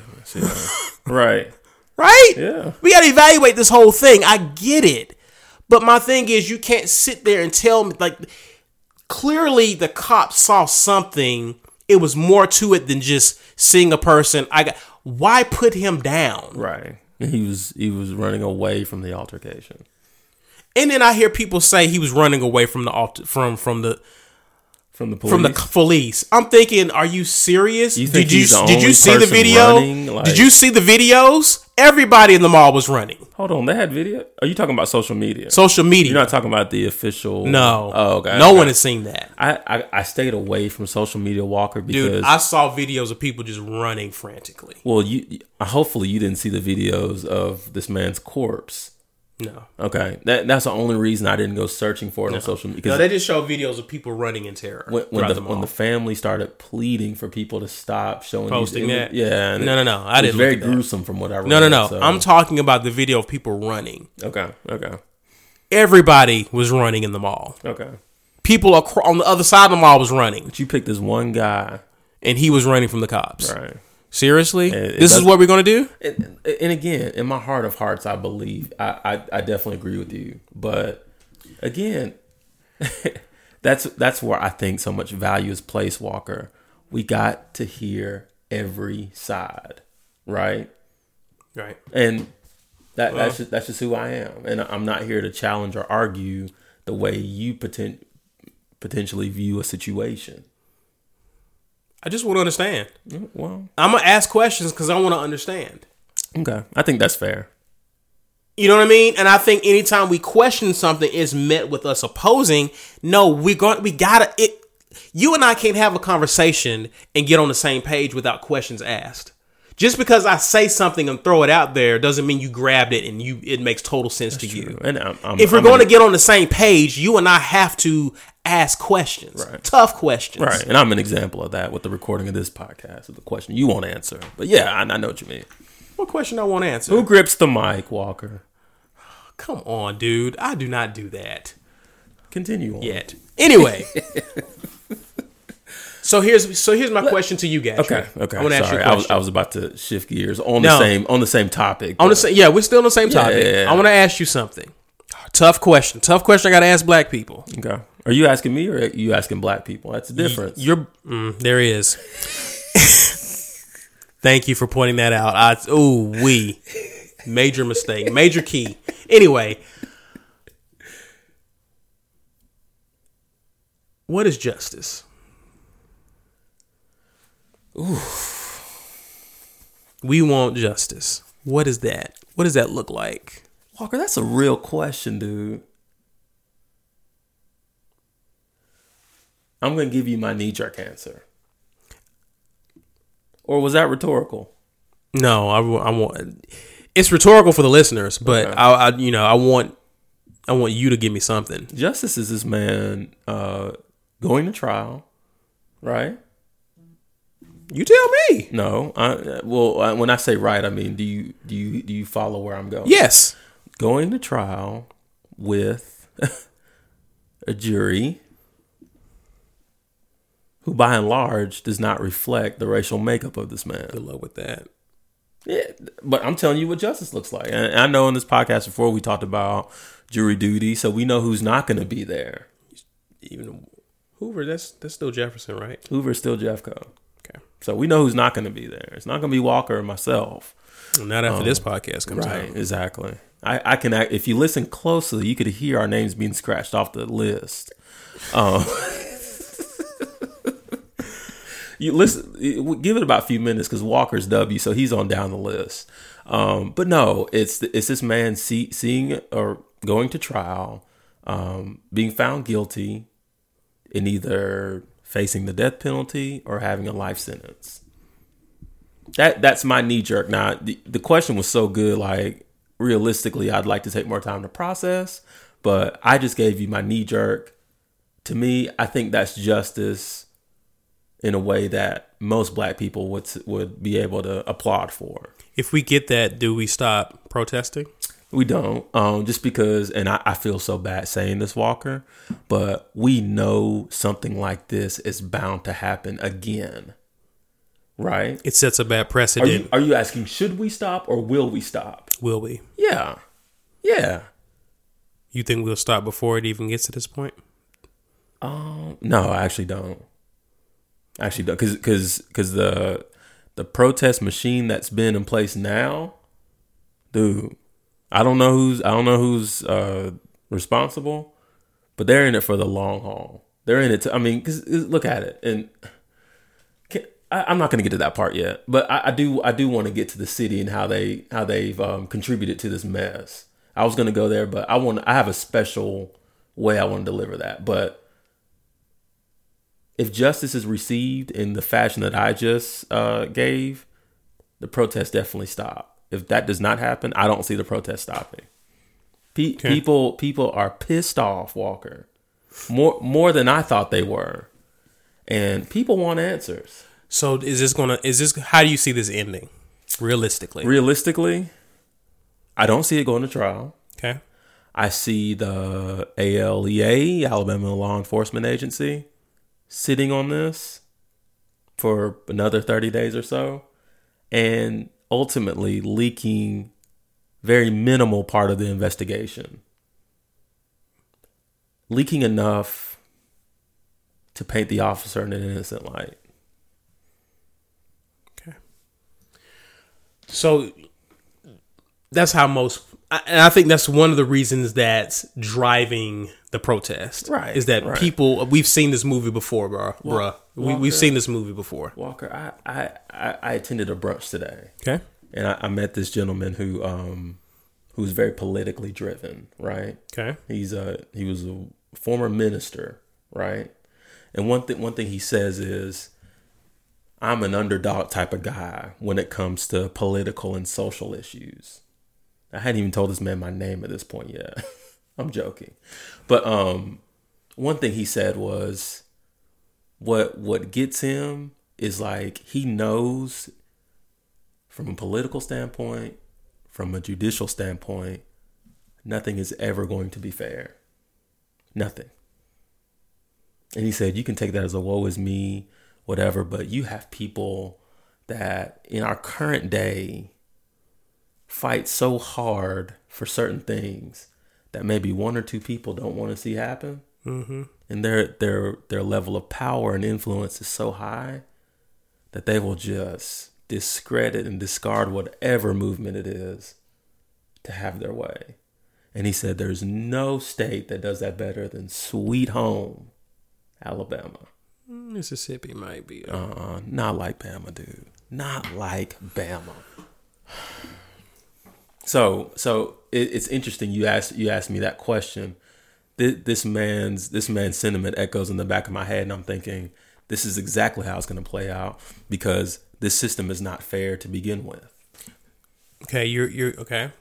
Right. Right? Yeah. We got to evaluate this whole thing. I get it. But my thing is, you can't sit there and tell me, like, clearly the cop saw something. It was more to it than just seeing a person. I got, why put him down? Right. He was he was running away from the altercation. And then I hear people say he was running away from the alter, from from the From the police. from the police. I'm thinking, are you serious? You did you did you see the video? Like- did you see the videos? Everybody in the mall was running. Hold on, they had video. Are you talking about social media? Social media. You're not talking about the official. no. Oh, okay. No okay. one has seen that. I, I I stayed away from social media, Walker, because Dude, I saw videos of people just running frantically. well, you hopefully you didn't see the videos of this man's corpse. No. Okay, that that's the only reason I didn't go searching for it on social media. No, they just show videos of people running in terror. when, when the, when the family started pleading for people to stop showing Posting these, that? yeah, No, no, no, I didn't very look at that. gruesome from what I read. no, no, no. so- I'm talking about the video of people running. okay, okay, Everybody was running in the mall. okay. People acro- on the other side of the mall was running, But you picked this one guy, and he was running from the cops. right? Seriously, it this is what we're gonna do? and, and again, in my heart of hearts, I believe I, I, I definitely agree with you. But again, that's that's where I think so much value is placed, Walker. We got to hear every side, right? Right. And that that's just, that's just who I am, and I'm not here to challenge or argue the way you poten- potentially view a situation. I just want to understand. Well, I'm gonna ask questions because I want to understand. okay, I think that's fair. You know what I mean? And I think anytime we question something is met with us opposing, no, we going we gotta it you and I can't have a conversation and get on the same page without questions asked. Just because I say something and throw it out there doesn't mean you grabbed it and you it makes total sense to you. And I'm, I'm, If we're I'm going gonna- get on the same page, you and I have to ask questions. Right. Tough questions. Right, and I'm an example of that with the recording of this podcast. With the question you won't answer, but yeah, I, I know what you mean. What question I won't answer? Who grips the mic, Walker? Come on, dude. I do not do that. Continue on. yet. Anyway, so here's so here's my question to you guys. Okay. Okay. I want to ask you Sorry, a I was. I was about to shift gears on No. the same on the same topic. I want but- to yeah, we're still on the same topic. yeah, yeah. I want to ask you something. Tough question. Tough question. I got to ask black people. Okay. Are you asking me or are you asking black people? That's the difference. You're mm, there is. Thank you for pointing that out. I oh we major mistake, major key. Anyway, what is justice? Ooh. We want justice. What is that? What does that look like? Walker, that's a real question, dude. I'm going to give you my knee jerk answer. Or was that rhetorical? No, I, I want. It's rhetorical for the listeners, but Okay. I, I, you know, I want, I want you to give me something. Justice is this man uh, going to trial, right? You tell me. No, I, well, uh, when I say right, I mean do you do you do you follow where I'm going? Yes. going to trial with a jury who, by and large, does not reflect the racial makeup of this man. Good luck with that. Yeah, but I'm telling you what justice looks like. And I know in this podcast before we talked about jury duty, so we know who's not going to be there. Even Hoover, that's that's still Jefferson, right? Hoover's still Jeffco. So we know who's not going to be there. It's not going to be Walker or myself. Not after this podcast comes Right, out. exactly. I, I can act, if you listen closely, you could hear our names being scratched off the list. Um, you listen, give it about a few minutes because Walker's W, so he's on down the list. Um, but no, it's it's this man see, seeing or going to trial, um, being found guilty, in either facing the death penalty or having a life sentence. That that's my knee jerk. Now the, the question was so good. Like realistically, I'd like to take more time to process, but I just gave you my knee jerk. To me, I think that's justice in a way that most black people would would be able to applaud for. If we get that, do we stop protesting? We don't, um, just because, and I, I feel so bad saying this, Walker, but we know something like this is bound to happen again, right? It sets a bad Are precedent. you are you asking should we stop or will we stop? Will we? Yeah, yeah. You think we'll stop before it even gets to this point? Um, no, I actually don't. I actually don't, because because because the the protest machine that's been in place now, dude. I don't know who's I don't know who's uh, responsible, but they're in it for the long haul. They're in it. To, I mean, because look at it, and can, I, I'm not going to get to that part yet. But I, I do I do want to get to the city and how they how they've um, contributed to this mess. I was going to go there, but I want I have a special way I want to deliver that. But if justice is received in the fashion that I just uh, gave, the protest definitely stop. If that does not happen, I don't see the protest stopping. Pe- Okay. People people are pissed off, Walker, more more than I thought they were, and people want answers. So is this gonna? Is this? How do you see this ending? Realistically, Realistically, I don't see it going to trial. okay. I see the ALEA, Alabama Law Enforcement Agency, sitting on this for another 30 days or so and ultimately leaking very minimal part of the investigation. Leaking enough to paint the officer in an innocent light. Okay. So that's how most, and I think that's one of the reasons that's driving the protest. Right, Is that right. people, we've seen this movie before, bro. bruh. We we've seen this movie before. Walker, I, I, I, I attended a brunch today. Okay. and I, I met this gentleman who um who's very politically driven, right? Okay. He's a he was a former minister, right? And one thing one thing he says is I'm an underdog type of guy when it comes to political and social issues. I hadn't even told this man my name at this point yet. I'm joking. But um one thing he said was what what gets him is like he knows from a political standpoint, from a judicial standpoint, nothing is ever going to be fair. Nothing. And he said, you can take that as a woe is me, whatever, but you have people that in our current day fight so hard for certain things that maybe one or two people don't want to see happen. Mm-hmm. And their their their level of power and influence is so high that they will just discredit and discard whatever movement it is to have their way. And he said there's no state that does that better than sweet home, Alabama. Mississippi might be. Uh, not like Bama, dude. Not like Bama. So, so it, it's interesting. You asked you asked me that question. This, this man's this man's sentiment echoes in the back of my head, and I'm thinking this is exactly how it's going to play out because this system is not fair to begin with. Okay. You're, you're, okay.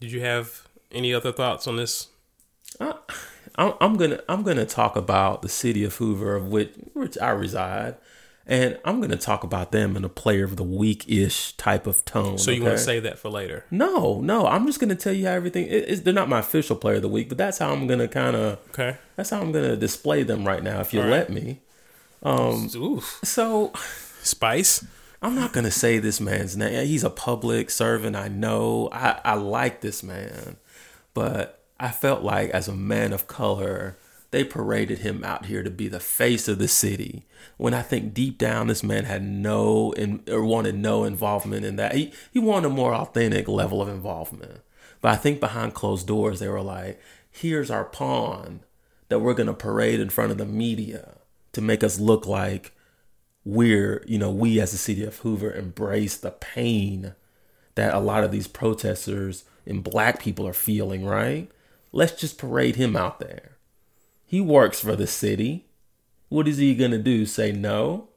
Did you have any other thoughts on this? I, I'm I'm gonna I'm gonna talk about the city of Hoover, of which which I reside, and I'm gonna talk about them in a player of the week ish type of tone. So you want to say that for later? No, no. I'm just gonna tell you how everything. It, they're not my official player of the week, but that's how I'm gonna kind of. Okay. That's how I'm gonna display them right now, if you All right. let me. Um. Oof. So Spice. I'm not gonna say this man's name. He's a public servant. I know. I I like this man, but I felt like as a man of color, they paraded him out here to be the face of the city. When I think deep down, this man had no in, or wanted no involvement in that. He he wanted a more authentic level of involvement. But I think behind closed doors, they were like, "Here's our pawn that we're gonna parade in front of the media to make us look like." we're, you know, we as the city of Hoover embrace the pain that a lot of these protesters and black people are feeling, right? Let's just parade him out there. He works for the city. What is he going to do? Say no?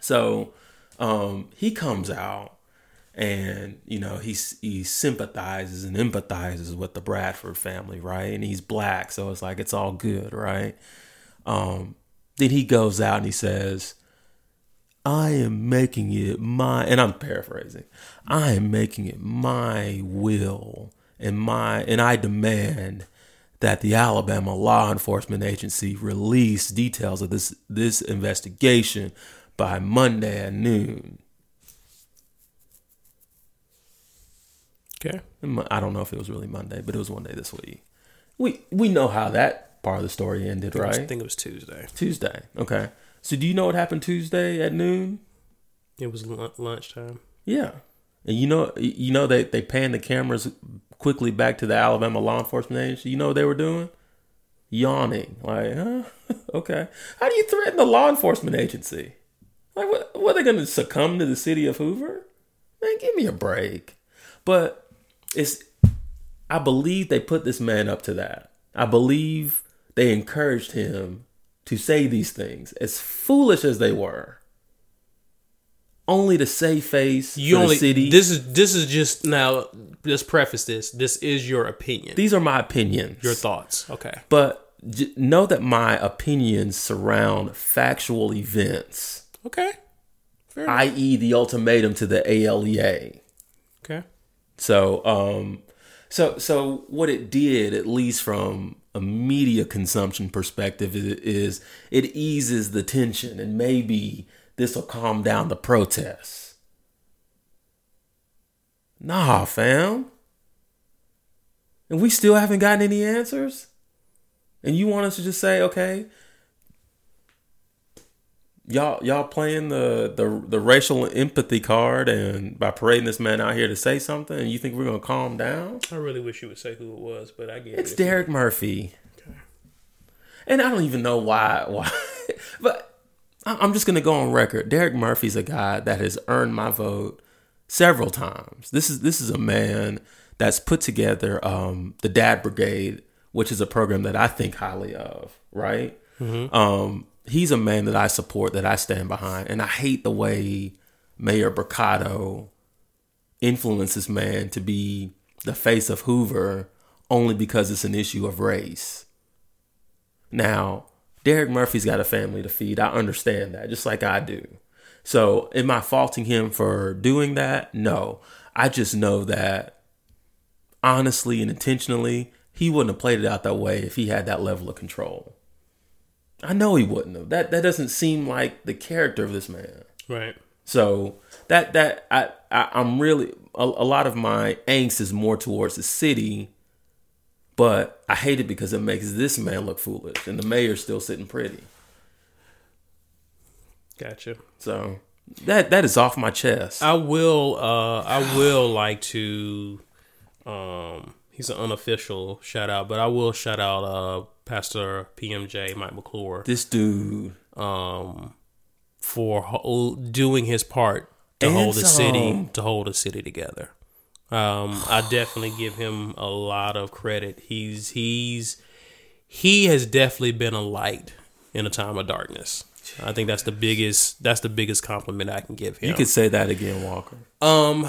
So Um, he comes out and you know he he sympathizes and empathizes with the Bradford family, right? And he's black, so it's like it's all good, right? Um, then he goes out and he says, "I am making it my," and I'm paraphrasing. I am making it my will and my, and I demand that the Alabama law enforcement agency release details of this this investigation by Monday at noon. Okay. I don't know if it was really Monday, but it was one day this week. We we know how that part of the story ended, I right? I think it was Tuesday. Tuesday. Okay. So do you know what happened Tuesday at noon? It was lunchtime. Yeah. And you know you know they they panned the cameras quickly back to the Alabama law enforcement agency. You know what they were doing? Yawning. Like, huh? okay. How do you threaten the law enforcement agency? Like what what are they gonna succumb to the city of Hoover? Man, give me a break. But it's I believe they put this man up to that. I believe they encouraged him to say these things, as foolish as they were. Only to save face You only the city. this is this is just now. Just preface this. This is your opinion. these are my opinions. your thoughts. Okay. But j- know that my opinions surround factual events, Okay. Fair i.e., the ultimatum to the ALEA. Okay. So, um, so, so what it did, at least from a media consumption perspective, is, is it eases the tension, and maybe this will calm down the protests. Nah, fam. And we still haven't gotten any answers. And you want us to just say, okay, y'all y'all playing the, the the racial empathy card and by parading this man out here to say something and you think we're gonna calm down? I really wish you would say who it was, but I get it. It's it. Derrick Murphy. And I don't even know why why but I'm just gonna go on record. Derrick Murphy's a guy that has earned my vote several times. This is this is a man that's put together um, the Dad Brigade, which is a program that I think highly of. Right? Um, he's a man that I support, that I stand behind, and I hate the way Mayor Brocato influences man to be the face of Hoover only because it's an issue of race. Now, Derrick Murphy's got a family to feed. I understand that, just like I do. So, am I faulting him for doing that? No. I just know that honestly and intentionally, he wouldn't have played it out that way if he had that level of control. I know he wouldn't have. That that doesn't seem like the character of this man. Right. So that that I, I I'm really a, a lot of my angst is more towards the city, but I hate it because it makes this man look foolish, and the mayor's still sitting pretty. Gotcha. So that that is off my chest. I will. Uh, I will like to. Um, he's an unofficial shout out, but I will shout out uh, Pastor PMJ Mike McClure this dude um, for ho- doing his part to And hold the city to hold the city together. Um, I definitely give him a lot of credit. He's he's he has definitely been a light in a time of darkness. I think that's the biggest that's the biggest compliment I can give him. you could say that again, Walker. um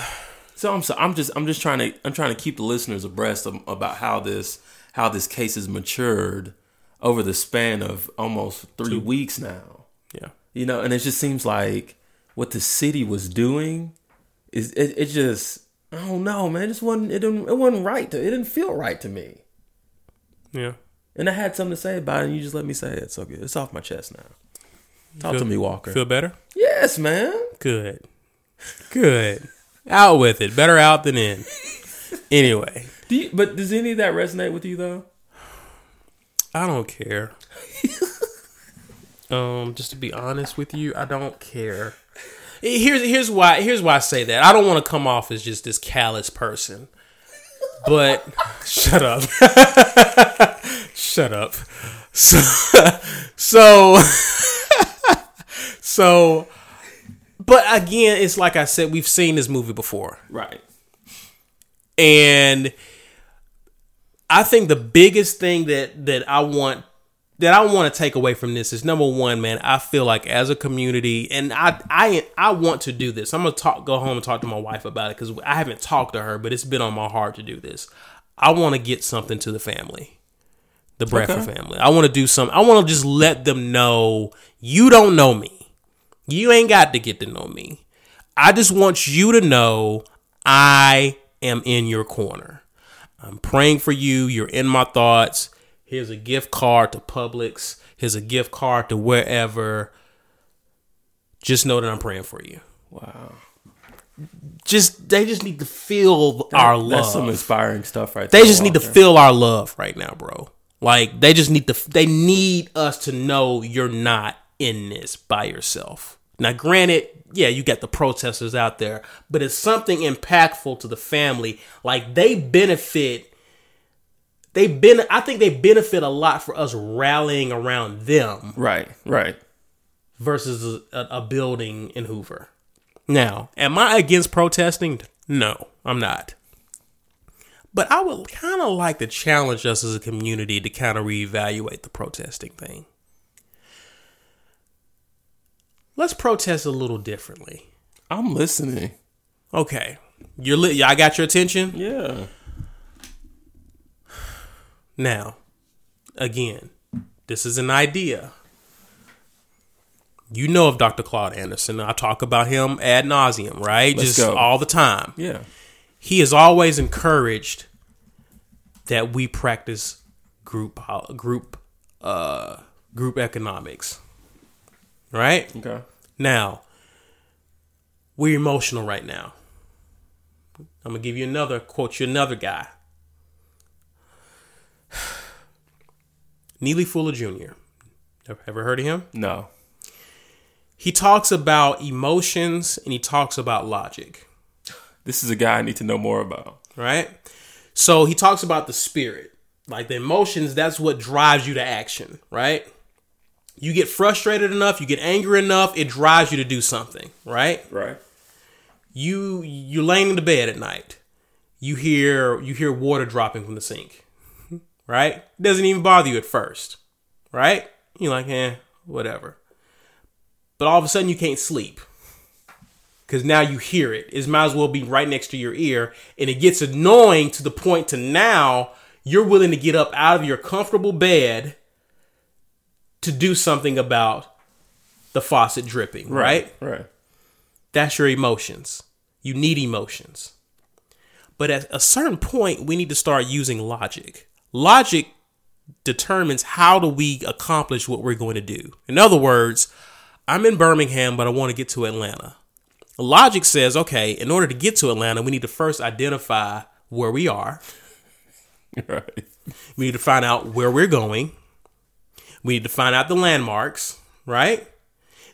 So I'm so I'm just I'm just trying to I'm trying to keep the listeners abreast of, about how this how this case has matured over the span of almost three weeks now. yeah. you know and it just seems like what the city was doing is it, it just i don't know man it just wasn't it didn't it wasn't right to it didn't feel right to me Yeah. and i had something to say about it and you just let me say it so good it's off my chest now talk to me walker Feel better? yes man Good. Good. Out with it. Better out than in. Anyway, Do you, but does any of that resonate with you though I don't care. um, just to be honest with you, I don't care. Here's here's why here's why I say that. I don't want to come off as just this callous person. But shut up. shut up. So so so but again, it's like I said, we've seen this movie before. right And I think the biggest thing that that I want that I want to take away from this is number one, man. I feel like as a community, and I I I want to do this. I'm gonna talk, go home and talk to my wife about it because I haven't talked to her, but it's been on my heart to do this. I want to get something to the family, the Bradford Okay. family. I want to do something. I want to just let them know you don't know me. You ain't got to get to know me. I just want you to know I am in your corner. I'm praying for you. You're in my thoughts. Here's a gift card to Publix. Here's a gift card to wherever. Just know that I'm praying for you. Wow. Just they just need to feel our love. That's some inspiring stuff right They there. just need to feel our love right now, bro. Like they just need to they need us to know you're not in this by yourself. Now granted, yeah, you got the protesters out there, but it's something impactful to the family. Like they benefit they ben I think they benefit a lot for us rallying around them Right, right. versus a, a building in Hoover. Now, am I against protesting? No, I'm not. But I would kind of like to challenge us as a community to kind of reevaluate the protesting thing. Let's protest a little differently. I'm listening. Okay, you're li- I got your attention. Yeah. Now, again, this is an idea. You know of Dr. Claude Anderson. I talk about him ad nauseum, right? Let's Just go. all the time. Yeah. He has always encouraged that we practice group group uh, group economics. Right? Okay. Now, we're emotional right now. I'm gonna give you another quote you another guy. Neely Fuller Jr. Ever- heard of him? No. He talks about emotions and he talks about logic, This is a guy I need to know more about. right? So he talks about the spirit. Like the emotions, that's what drives you to action, right? You get frustrated enough, you get angry enough, it drives you to do something, right? Right. you you're laying in the bed at night you hear you hear water dropping from the sink right It doesn't even bother you at first right you're like eh whatever but all of a sudden you can't sleep because now you hear it it might as well be right next to your ear and it gets annoying to the point to now you're willing to get up out of your comfortable bed to do something about the faucet dripping right Right. that's your emotions. You need emotions. But at a certain point, we need to start using logic. Logic determines how do we accomplish what we're going to do. In other words, I'm in Birmingham, but I want to get to Atlanta. Logic says, okay, in order to get to Atlanta, we need to first identify where we are. Right. We need to find out where we're going. We need to find out the landmarks, right?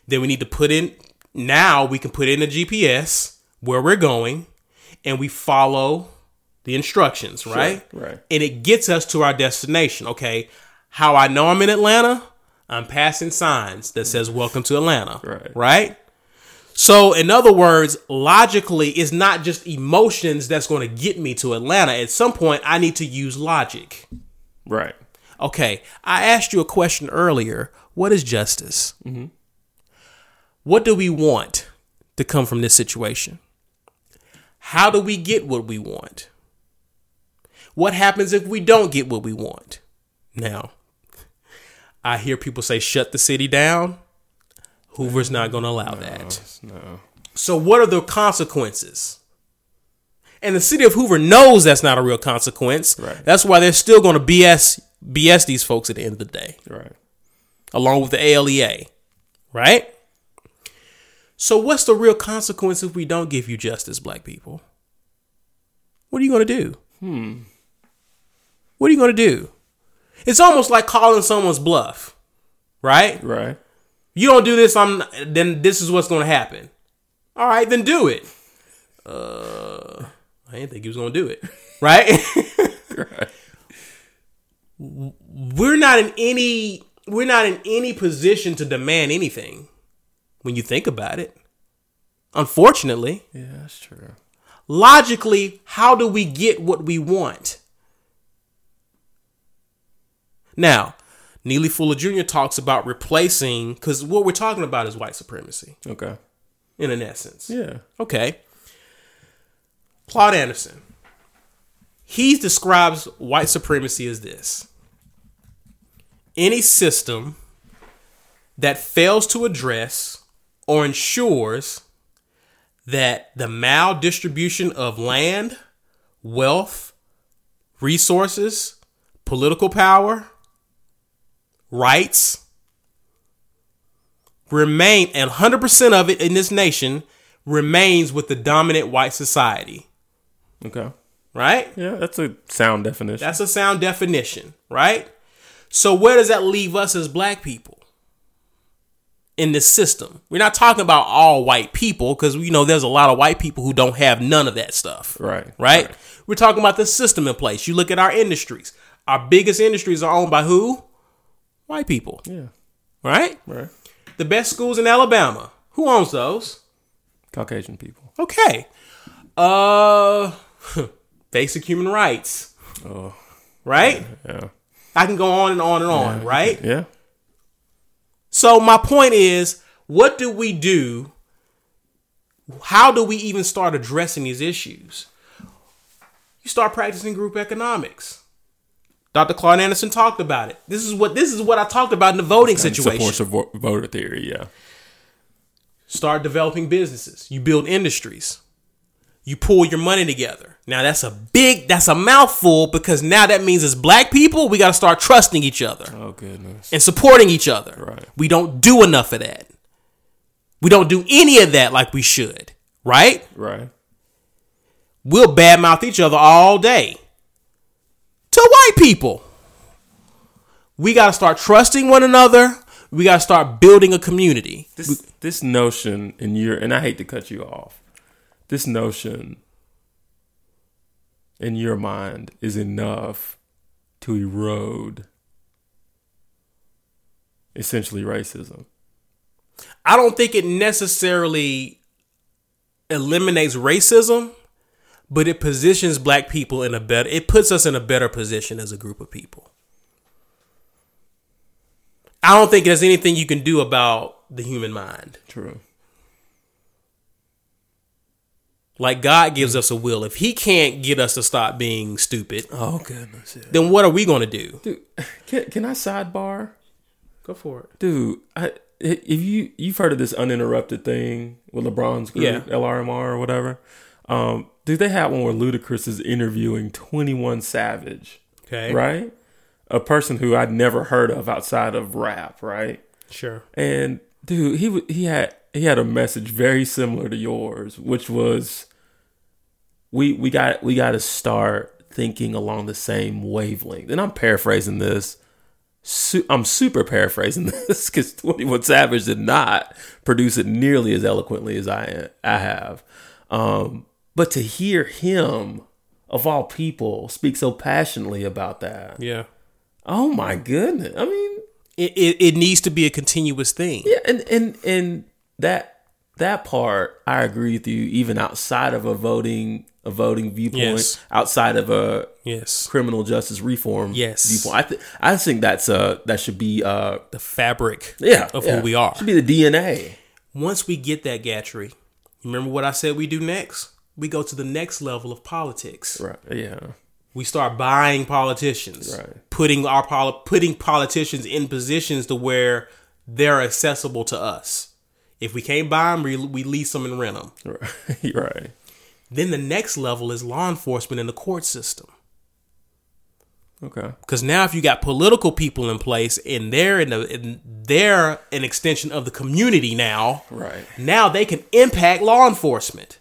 Then we need to put in, now we can put in a GPS where we're going and we follow the instructions, right? right. And it gets us to our destination. Okay. How I know I'm in Atlanta, I'm passing signs that says welcome to Atlanta. Right. Right? So, in other words, logically, it's not just emotions that's going to get me to Atlanta. At some point, I need to use logic. Right. Okay, I asked you a question earlier. What is justice? Mm-hmm. What do we want to come from this situation? How do we get what we want? What happens if we don't get what we want? Now, I hear people say, shut the city down. Hoover's not going to allow that. No. So, what are the consequences? And the city of Hoover knows that's not a real consequence. Right. That's why they're still going to BS BS these folks at the end of the day, Right. along with the ALEA, right? So, what's the real consequence if we don't give you justice, black people? What are you going to do? Hmm. What are you going to do? It's almost like calling someone's bluff, right? Right. you don't do this, I'm then this is what's going to happen. All right, then do it. Uh, I didn't think he was going to do it, right? Right. we're not in any we're not in any position to demand anything when you think about it. Unfortunately, Yeah, that's true. logically, how do we get what we want? Now, Neely Fuller Jr. talks about replacing because what we're talking about is white supremacy Okay. in an essence. Yeah. Okay. Claude Anderson. He describes white supremacy as this any system that fails to address or ensures that the maldistribution of land, wealth, resources, political power, rights remain, and 100% of it in this nation remains with the dominant white society, Okay. right? Yeah, that's a sound definition. That's a sound definition, right? So where does that leave us as black people in this system? We're not talking about all white people because you know there's a lot of white people who don't have none of that stuff. Right, Right? right. We're talking about the system in place. You look at our industries. Our biggest industries are owned by who? White people. yeah. Right? Right. The best schools in Alabama. Who owns those? Caucasian people. Okay. Uh basic human rights. Oh. Right? Yeah. I can go on and on and on, right? Yeah. So my point is, what do we do? How do we even start addressing these issues? You start practicing group economics. Dr. Claude Anderson talked about it. This is what this is what I talked about in the voting situation. Supports of voter theory. Yeah. Start developing businesses. You build industries. You pull your money together. Now that's a big that's a mouthful because now that means as black people, we got to start trusting each other. Oh goodness. and supporting each other. Right. We don't do enough of that. We don't do any of that like we should. Right? Right. We'll badmouth each other all day. To white people. We got to start trusting one another. We got to start building a community. This this notion in your and I hate to cut you off. This notion in your mind is enough to erode essentially racism. I don't think it necessarily eliminates racism, but it positions black people in a better it puts us in a better position as a group of people. I don't think there's anything you can do about the human mind. True. Like God gives us a will. If he can't get us to stop being stupid, Oh goodness. Yeah. then what are we going to do? Dude, can, can I sidebar? Go for it. Dude, I if you you've heard of this uninterrupted thing with LeBron's group, Yeah. LRMR or whatever. Um, dude, they had one where Ludacris is interviewing Twenty One Savage, Okay. right? A person who I'd never heard of outside of rap, right? Sure. And dude, he he had he had a message very similar to yours, which was we we got we got to start thinking along the same wavelength. And I'm paraphrasing this. Su- I'm super paraphrasing this because 21 Savage did not produce it nearly as eloquently as I I have. Um, but to hear him, of all people, speak so passionately about that, Yeah. oh my goodness! I mean, It, it, it needs to be a continuous thing. yeah, and and and that that part, I agree with you. Even outside of a voting a voting viewpoint, Yes. outside of a Yes. criminal justice reform Yes. viewpoint, I th- I think that's uh that should be uh The fabric yeah of yeah. who we are. should be the DNA. Once we get that, Gatry, remember what I said we do next? We go to the next level of politics. Right? Yeah. We start buying politicians, Right. putting our poli- putting politicians in positions to where they're accessible to us. If we can't buy them, we, we lease them and rent them. Right. right. Then the next level is law enforcement and the court system. Okay. Because now, if you got political people in place and they're in the and they're an extension of the community now, Right. now they can impact law enforcement.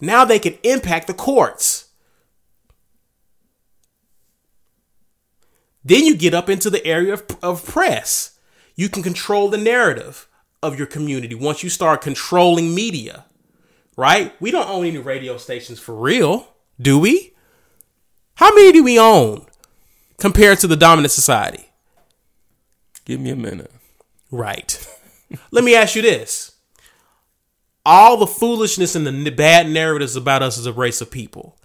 Now they can impact the courts. Then you get up into the area of, of press. You can control the narrative of your community once you start controlling media, right? We don't own any radio stations for real, do we? How many do we own compared to the dominant society? Give me a minute. Right. Let me ask you this. All the foolishness and the bad narratives about us as a race of people.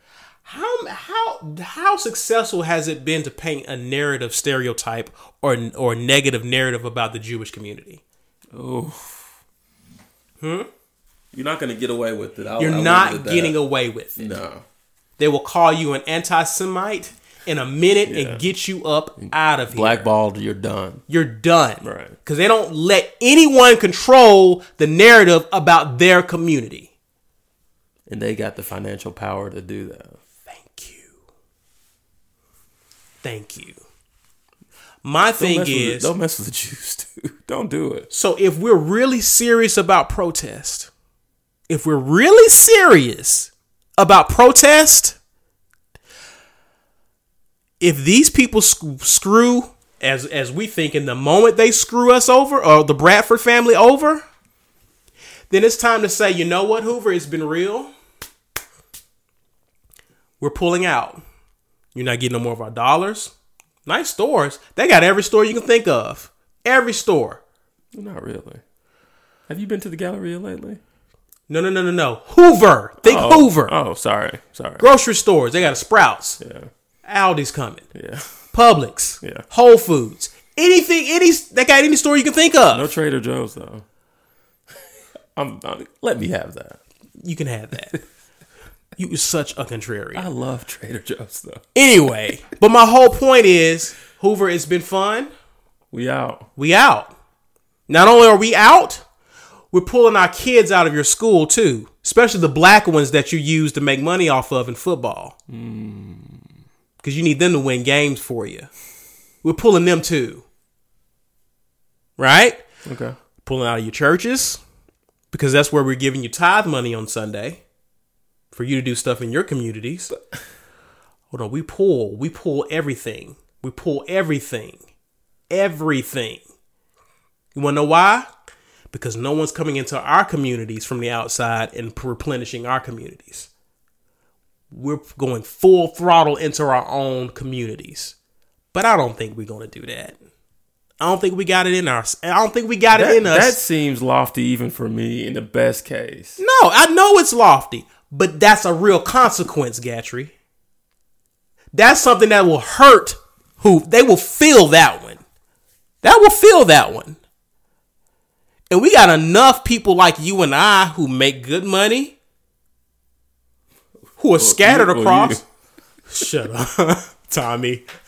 How how how how successful has it been to paint a narrative stereotype or or negative narrative about the Jewish community? Oh. Hmm. You're not gonna get away with it. I'll, You're I'll not it at that. getting away with it. No. They will call you an anti-Semite in a minute Yeah. and get you up out of here. Blackballed. You're done. You're done. Right. Because they don't let anyone control the narrative about their community. And they got the financial power to do that. Thank you. Thank you. My thing don't mess with the- is don't mess with the Jews, dude. Don't do it. so if we're really serious about protest, if we're really serious about protest, if these people sc- screw as as we think in the moment they screw us over or the Bradford family over, then it's time to say, you know what, Hoover, it's been real. We're pulling out. You're not getting no more of our dollars. Nice stores. They got every store you can think of. Every store. Not really. Have you been to the Galleria lately? No, no, no, no, no. Hoover. Think Oh, Hoover. Oh, sorry, sorry. Grocery stores. They got a Sprouts. Yeah, Aldi's coming. yeah. Publix. Yeah. Whole Foods. Anything, any, that got any store you can think of. No Trader Joe's though. I'm, I'm- let me have that. You can have that. you are such a contrarian. I love Trader Joe's though. Anyway, but my whole point is, Hoover, it's been fun. We out. We out. Not only are we out, we're pulling our kids out of your school too, especially the black ones that you use to make money off of in football. Hmm. Because you need them to win games for you. We're pulling them too. Right? Okay. Pulling out of your churches because that's where we're giving you tithe money on Sunday for you to do stuff in your communities. Hold on, we pull, we pull everything. We pull everything. Everything. You want to know why? Because no one's coming into our communities from the outside and replenishing our communities. We're going full throttle into our own communities. But I don't think we're going to do that. I don't think we got it in our. I don't think we got it in us. that seems lofty even for me in the best case. No, I know it's lofty, but that's a real consequence, Gatry. That's something that will hurt who they will feel that one. That will feel that one. And we got enough people like you and I who make good money, who are oh, scattered oh, you- well, across. Shut up, Tommy.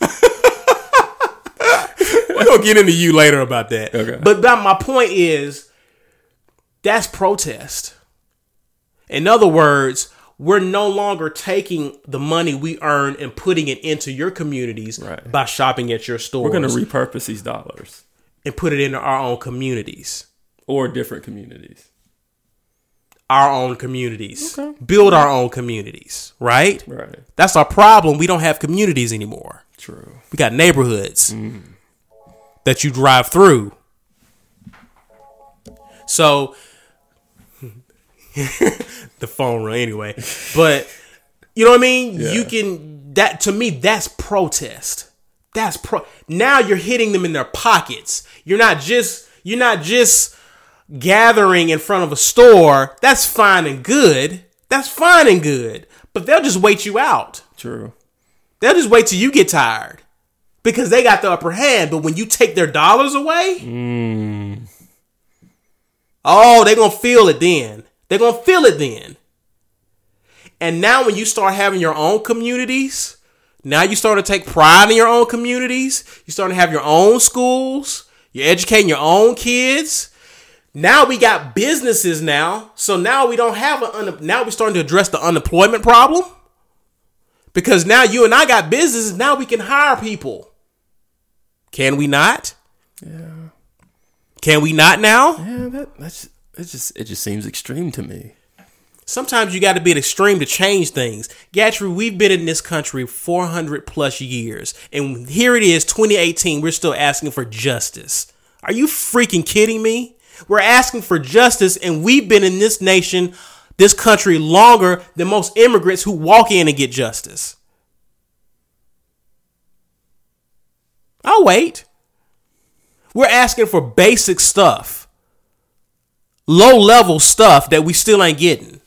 We're gonna get into you later about that. Okay. But, but my point is, that's protest. In other words, we're no longer taking the money we earn and putting it into your communities Right. by shopping at your stores We're gonna repurpose these dollars and put it into our own communities. or different communities. Our own communities. Okay. Build our own communities, right? Right. That's our problem. We don't have communities anymore. True. We got neighborhoods mm. that you drive through. So the phone run anyway. But you know what I mean? Yeah. You can that to me that's protest. That's pro now you're hitting them in their pockets. You're not just you're not just gathering in front of a store. That's fine and good. That's fine and good. But they'll just wait you out. True. They'll just wait till you get tired because they got the upper hand. But when you take their dollars away, hmm. oh, they're going to feel it then. They're going to feel it then. And now, when you start having your own communities, now you start to take pride in your own communities. You start to have your own schools. You're educating your own kids. Now we got businesses now. So now we don't have a un- now we're starting to address the unemployment problem. Because now you and I got businesses, now we can hire people. Can we not? Yeah. Can we not now? Yeah. That that's it. Just it just seems extreme to me. Sometimes you got to be at extreme to change things. Gatry, we've been in this country 400 plus years. And here it is, 2018, we're still asking for justice. Are you freaking kidding me? We're asking for justice, and we've been in this nation, this country, longer than most immigrants who walk in and get justice. I'll wait. We're asking for basic stuff, low level stuff that we still ain't getting.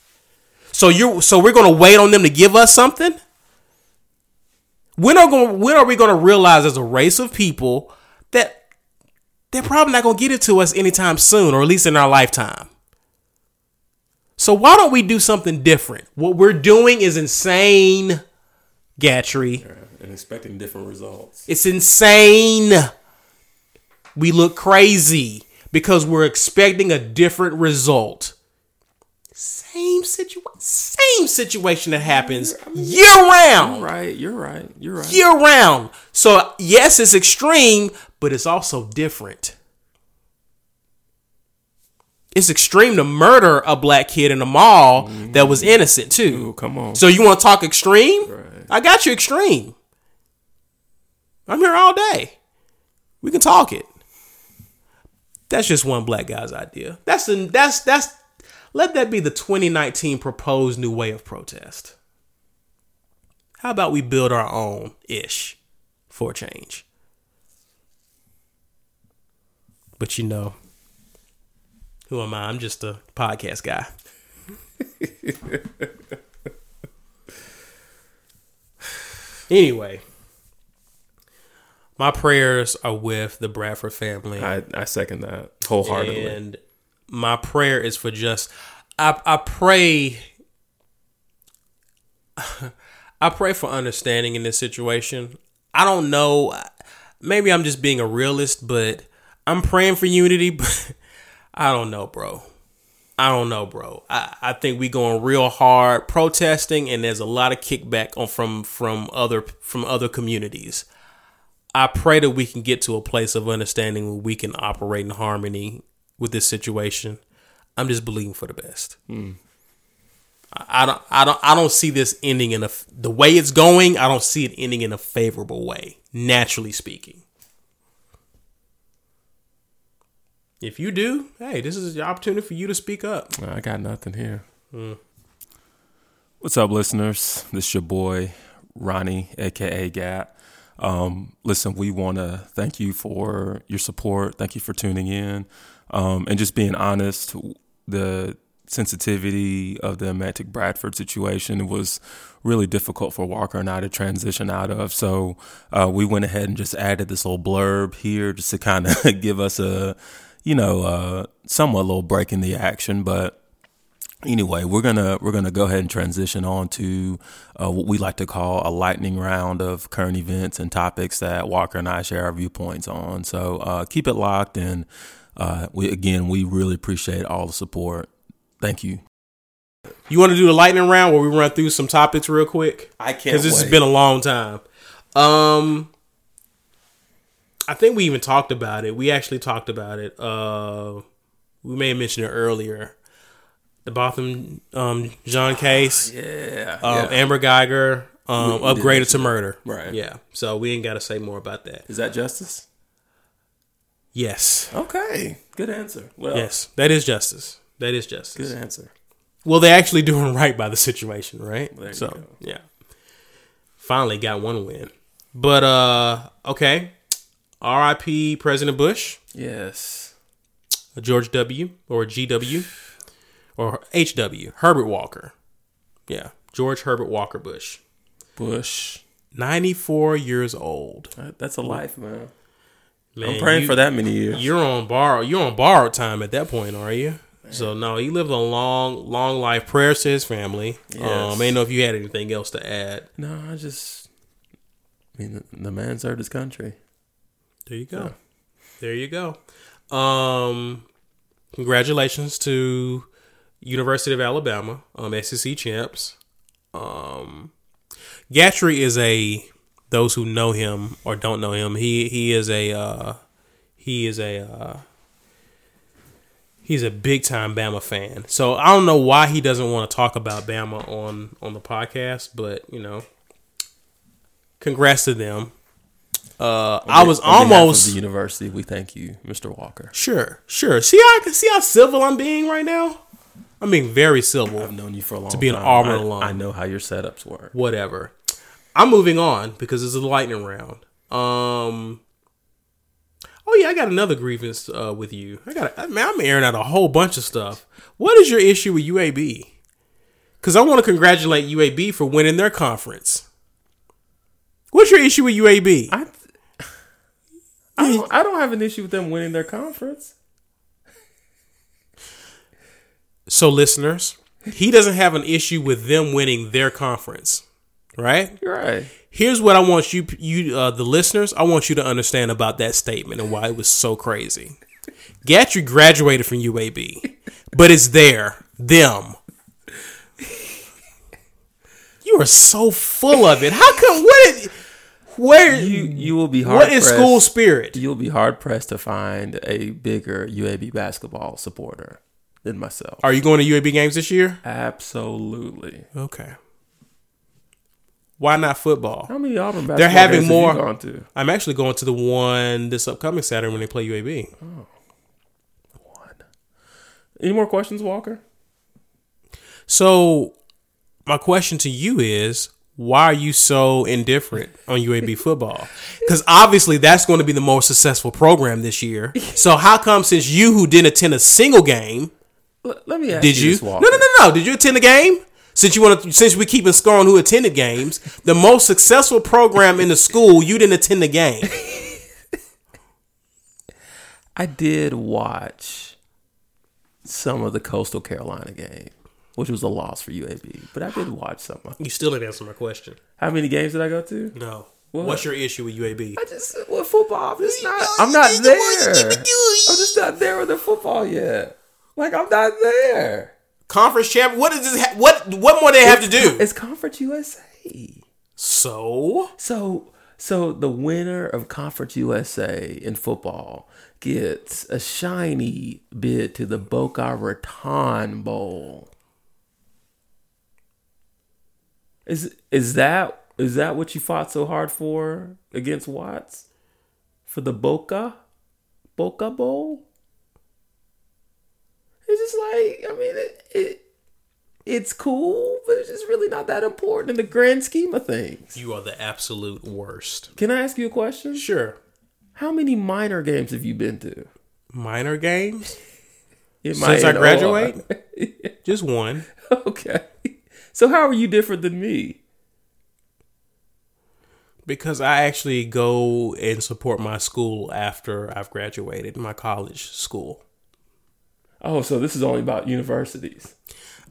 So you're so we're gonna wait on them to give us something? When are going? When are we to realize as a race of people that they're probably not going to get it to us anytime soon, or at least in our lifetime? So why don't we do something different? What we're doing is insane, Gatry. and expecting different results. It's insane. We look crazy because we're expecting a different result. Same situation, same situation that happens year round, Right, you're right. You're right. year round. So yes, it's extreme, but it's also different. It's extreme to murder a black kid in a mall that was mm-hmm. innocent too. Ooh, come on. So you want to talk extreme? Right. I got you extreme. I'm here all day. We can talk it. That's just one black guy's idea. That's the that's that's let that be the 2019 proposed new way of protest. How about we build our own ish for change? But you know, who am I? I'm just a podcast guy. anyway, my prayers are with the Bradford family. I, I second that wholeheartedly. And my prayer is for just I I pray I pray for understanding in this situation. I don't know maybe I'm just being a realist, but I'm praying for unity, but I don't know, bro. I don't know, bro. I, I think we going real hard protesting and there's a lot of kickback on from from other from other communities. I pray that we can get to a place of understanding where we can operate in harmony with this situation. I'm just believing for the best. Hmm. I, I don't, I don't, I don't see this ending in a the way it's going. I don't see it ending in a favorable way, naturally speaking. If you do, hey, this is the opportunity for you to speak up. I got nothing here. What's up, listeners? This is your boy Ronnie, aka Gat. Um, listen, we want to thank you for your support. Thank you for tuning in, um, and just being honest. The sensitivity of the Emantic Bradford situation was really difficult for Walker and I to transition out of. So uh, we went ahead and just added this little blurb here just to kind of give us a, you know, uh, somewhat a little break in the action, but anyway we're gonna we're gonna go ahead and transition on to uh, what we like to call a lightning round of current events and topics that walker and i share our viewpoints on so uh, keep it locked and uh, we again we really appreciate all the support thank you You want to do the lightning round where we run through some topics real quick? i can't because this has been a long time. Um, I think we even talked about it. We actually talked about it. Uh, we may have mentioned it earlier. The Botham um, Jean case, yeah, um, yeah. Amber Guyger um, We- we upgraded to murder. Right. Yeah. So we ain't got to say more about that. is that justice Yes. okay good answer well Yes. That is justice. That is justice. good answer Well, they're actually doing right by the situation, right? There you so go. yeah, finally got one win. But uh, okay. R.I.P. President Bush, yes George W. or G.W. or H.W. Herbert Walker. Yeah, George Herbert Walker Bush, bush ninety-four years old. That's a life man, Man, i'm praying you- for that many years You're on borrow. You're on borrowed time at that point, are you? So no, he lived a long, long life. Prayers to his family. Yes. Um, I ain't know if you had anything else to add. no i just I mean, the, the man served his country. There you go. There you go. Um, congratulations to University of Alabama, um, SEC champs. Um, Gatry is a those who know him or don't know him. He he is a uh, he is a uh, he's a big time Bama fan. So I don't know why he doesn't want to talk about Bama on on the podcast, but you know, congrats to them. Uh, I was On behalf of almost the university. We thank you, Mr. Walker. Sure, sure. See how see how civil I'm being right now. I'm being very civil. I've known you for a long time. To be an Auburn I, alum. I know how your setups work. Whatever. I'm moving on because it's a lightning round. Um. Oh yeah, I got another grievance uh, with you. I got. I mean, I'm airing out a whole bunch of stuff. What is your issue with UAB? Because I want to congratulate UAB for winning their conference. What's your issue with UAB? I, I don't, I don't have an issue with them winning their conference. So, listeners, he doesn't have an issue with them winning their conference, right? You're right. Here's what I want you, you, uh, the listeners, I want you to understand about that statement and why it was so crazy. Gatry graduated from UAB, but it's there, them. You are so full of it. How come? What? Is, where? You you will be hard. what is pressed- school spirit? You'll be hard pressed to find a bigger UAB basketball supporter than myself. Are you going to UAB games this year? Absolutely. Okay. Why not football? How many Auburn basketball They're having games have you more. gone to? I'm actually going to the one this upcoming Saturday when they play UAB. Oh. One. Any more questions, Walker? So, my question to you is why are you so indifferent on UAB football? Because obviously that's going to be the most successful program this year. So, how come since you who didn't attend a single game, L- let me ask did you? This, No, no, no, no. Did you attend a game? Since you want to, since we keep score on who attended games, the most successful program in the school, you didn't attend the game. I did watch some of the Coastal Carolina game, which was a loss for UAB, but I did watch some. You still didn't answer my question. How many games did I go to? No. What? What's your issue with UAB? I just with football. I'm just not. I'm not there. I'm just not there with the football yet. Like I'm not there. Conference champ. What is this? Ha- what what more they have to do? It's Conference USA. So So so the winner of Conference USA in football gets a shiny bid to the Boca Raton Bowl. Is is that is that what you fought so hard for against Watts? For the Boca Boca Bowl? It's just like I mean it, it it's cool, but it's just really not that important in the grand scheme of things. you are the absolute worst. Can I ask you a question? Sure. How many minor games have you been to? Minor games since I graduate. Just one. okay. So how are you different than me? Because I actually go and support my school after I've graduated, my college school. Oh, so this is only about universities.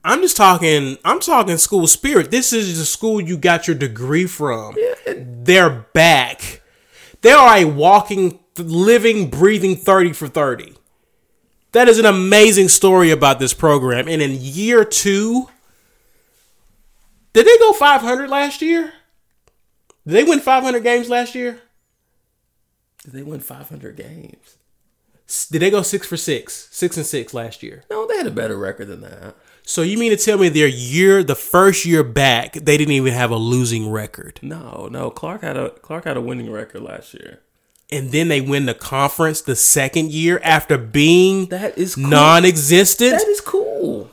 I'm just talking. I'm talking school spirit. This is the school you got your degree from. They're back. They are a walking, living, breathing thirty for thirty. That is an amazing story about this program. And in year two, did they go 500 last year? Did they win 500 games last year? Did they win 500 games. Did they go six for six, six and six last year? No, they had a better record than that. So you mean to tell me their year, the first year back, they didn't even have a losing record, No, no. Clark had a Clark had a winning record last year. and then they win the conference the second year after being That is cool. non-existent? That is cool.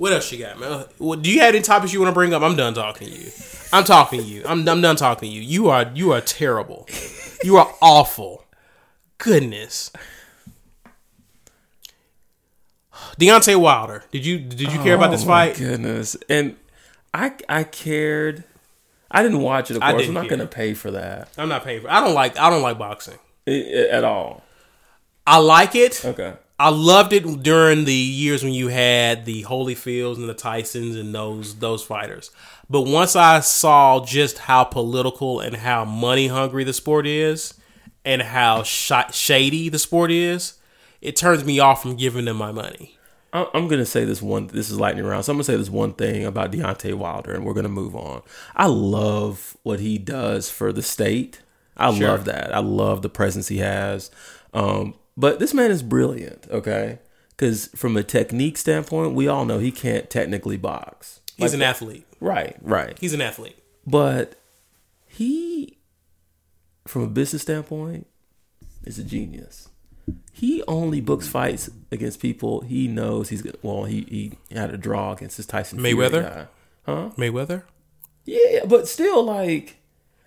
What else you got, man? What, do you have any topics you want to bring up? I'm done talking to you. I'm talking to you. I'm, I'm done talking to you. You are you are terrible. You are awful. Goodness. Deontay Wilder. Did you did you care about this Oh, fight? Goodness, and I I cared. I didn't watch it. Of course, I'm not going to pay for that I'm not paying for. I don't like I don't like boxing. I- I- at all. I like it. Okay. I loved it during the years when you had the Holyfields and the Tysons and those those fighters. But once I saw just how political and how money hungry the sport is, and how sh- shady the sport is, it turns me off from giving them my money. I'm gonna say this one. This is lightning round. So I'm gonna say this one thing about Deontay Wilder, and we're gonna move on. I love what he does for the state. I Sure. love that. I love the presence he has. Um, but this man is brilliant. Okay, because from a technique standpoint, we all know he can't technically box. He's Like- an athlete. right, right. He's an athlete. But he, from a business standpoint, is a genius. He only books fights against people he knows he's gonna. Well, he he had a draw against this Tyson Mayweather? huh? Mayweather. Yeah, but still, like,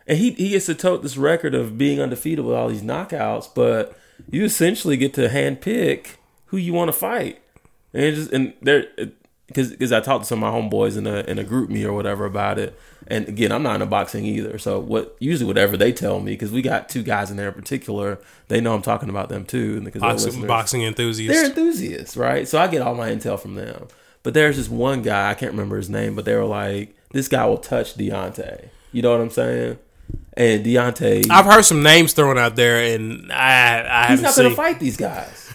and he he gets to tote this record of being undefeated with all these knockouts. But you essentially get to handpick who you want to fight, and just and there because I talked to some of my homeboys in a in a GroupMe or whatever about it. And again, I'm not into boxing either. So what usually whatever they tell me, because we got two guys in there in particular, they know I'm talking about them too. and Because boxing, boxing enthusiasts, they're enthusiasts, right? So I get all my intel from them. But there's this one guy I can't remember his name, but they were like, this guy will touch Deontay. You know what I'm saying? And Deontay, I've heard some names thrown out there, and I, I he's not going to fight these guys.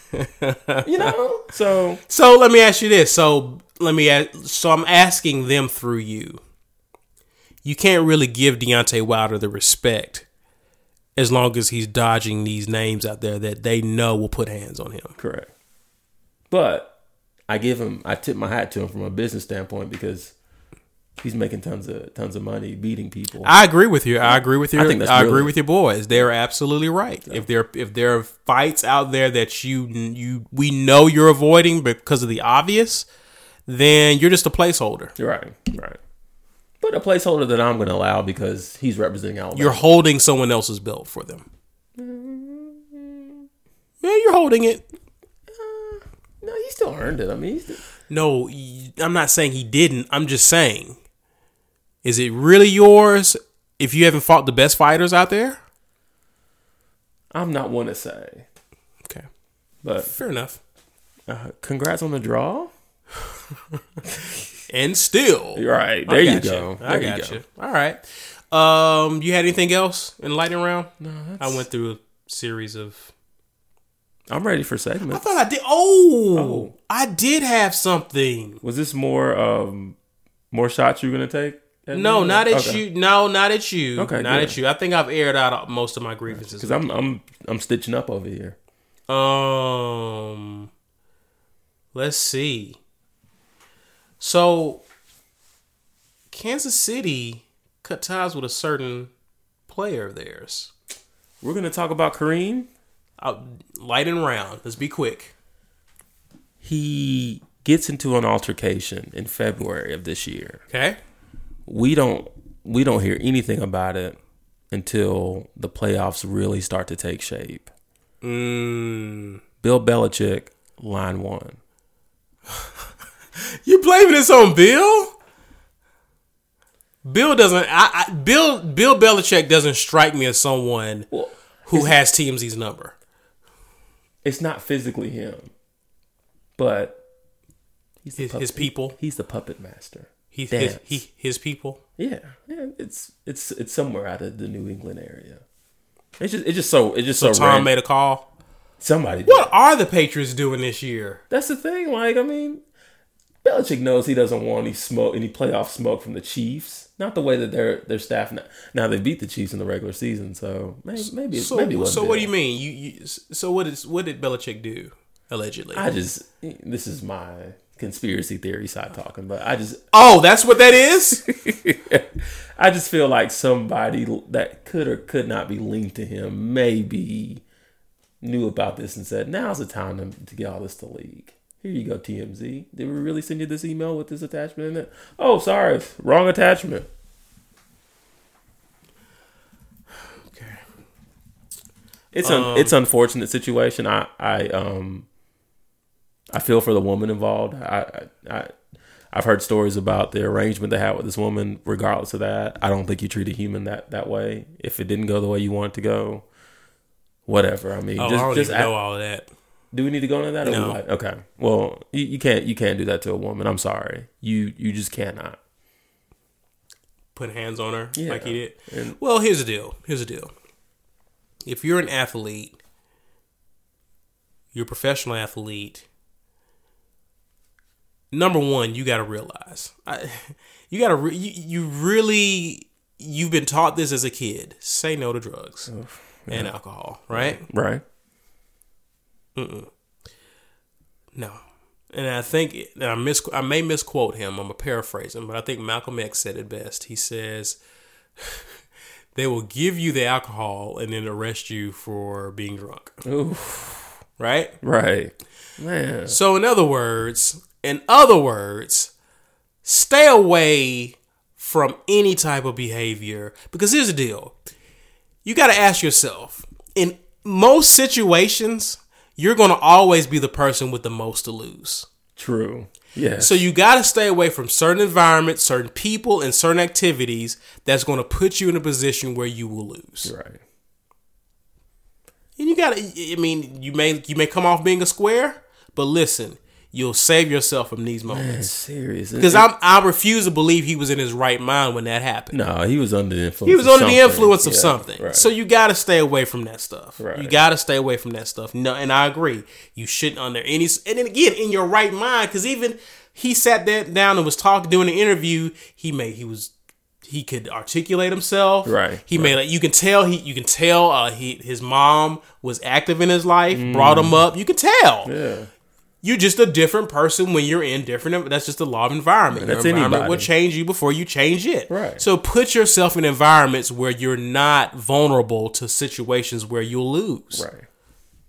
you know, so So let me ask you this. So let me ask, so I'm asking them through you. You can't really give Deontay Wilder the respect as long as he's dodging these names out there that they know will put hands on him. correct. But I give him, I tip my hat to him from a business standpoint because he's making tons of tons of money beating people. I agree with you. I agree with you. I I, think that's agree brilliant. with your boys. They're absolutely right. If there if there are fights out there that you you we know you're avoiding because of the obvious, then you're just a placeholder. right, right. But a placeholder that I'm going to allow because he's representing Alabama. You're holding someone else's belt for them. Yeah, you're holding it. Uh, no, he still earned it. I mean, he's still, No, I'm not saying he didn't. I'm just saying, is it really yours if you haven't fought the best fighters out there? I'm not one to say, Okay, but fair enough. uh, congrats on the draw. And still, Right there, you go. There I you got go. you. All right. Um, you had anything else in lightning round? No, I went through a series of. I'm ready for segment. I thought I did. Oh, Oh. I did have something. Was this more um more shots you're gonna take? No, not at Okay. you. No, not at you. Okay, not good. at you. I think I've aired out most of my grievances. Because I'm I'm I'm stitching up over here. Um, let's see. So, Kansas City cut ties with a certain player of theirs. We're gonna talk about Kareem. Uh, light and round. Let's be quick. He gets into an altercation in February of this year. Okay. We don't we don't hear anything about it until the playoffs really start to take shape. Mm. Bill Belichick, line one. You blaming this on Bill? Bill doesn't. I, I Bill Bill Belichick doesn't strike me as someone Well, who has TMZ's number. it's not physically him, but he's the His, puppet- his people. He's the puppet master. He his, he his people. Yeah, yeah, it's it's it's somewhere out of the New England area. It's just it's just so it's just so, Tom random. made a call. Somebody. did. What are the Patriots doing this year? That's the thing. Like, I mean, Belichick knows he doesn't want any smoke, any playoff smoke from the Chiefs. Not the way that their their staff now. Now they beat the Chiefs in the regular season, so maybe maybe So maybe so what do you mean? You, you so what is what did Belichick do allegedly? I just this is my conspiracy theory side talking, but I just oh, that's what that is. I just feel like somebody that could or could not be linked to him maybe knew about this and said, "Now's the time to, to get all this to leak." Here you go, TMZ. Did we really send you this email with this attachment in it? Oh, sorry, wrong attachment. okay. It's un, it's unfortunate situation. I I um I feel for the woman involved. I I. I've heard stories about the arrangement they had with this woman. Regardless of that, I don't think you treat a human that, that way. If it didn't go the way you want it to go, whatever. I mean, Oh, just I just act- know all of that. Do we need to go into that? Or No. what? Okay. Well, you, you can't you can't do that to a woman. I'm sorry. You you just cannot. Put hands on her Yeah. like he did. And Well, here's the deal. Here's the deal. If you're an athlete, you're a professional athlete. Number one, you got to realize, I, you got to, re, you, you really, you've been taught this as a kid. Say no to drugs and alcohol, right? right. No. And I think and I mis I may misquote him. I'm a paraphrasing, but I think Malcolm X said it best. He says they will give you the alcohol and then arrest you for being drunk. Ooh, Right? right. Man. So in other words, in other words, stay away from any type of behavior because here's the deal. You got to ask yourself, in most situations, you're going to always be the person with the most to lose. True. Yeah. So you got to stay away from certain environments, certain people, and certain activities that's going to put you in a position where you will lose. right. And you got to I mean, you may you may come off being a square, but listen, you'll save yourself from these Man, moments. serious. Because I'm I refuse to believe he was in his right mind when that happened. no, he was under the influence. He was under the influence of Yeah, something. Right. So you got to stay away from that stuff. Right. You got to stay away from that stuff. No, and I agree. You shouldn't under any. And then again, in your right mind, because even he sat there down and was talking doing the interview. He made he was he could articulate himself. Right, He made like you can tell he you can tell uh, he his mom was active in his life, brought him up. You can tell. Mm. yeah. You're just a different person when you're in different. That's just the law of environment. That's Your environment anybody. will change you before you change it. Right. So put yourself in environments where you're not vulnerable to situations where you'll lose. Right.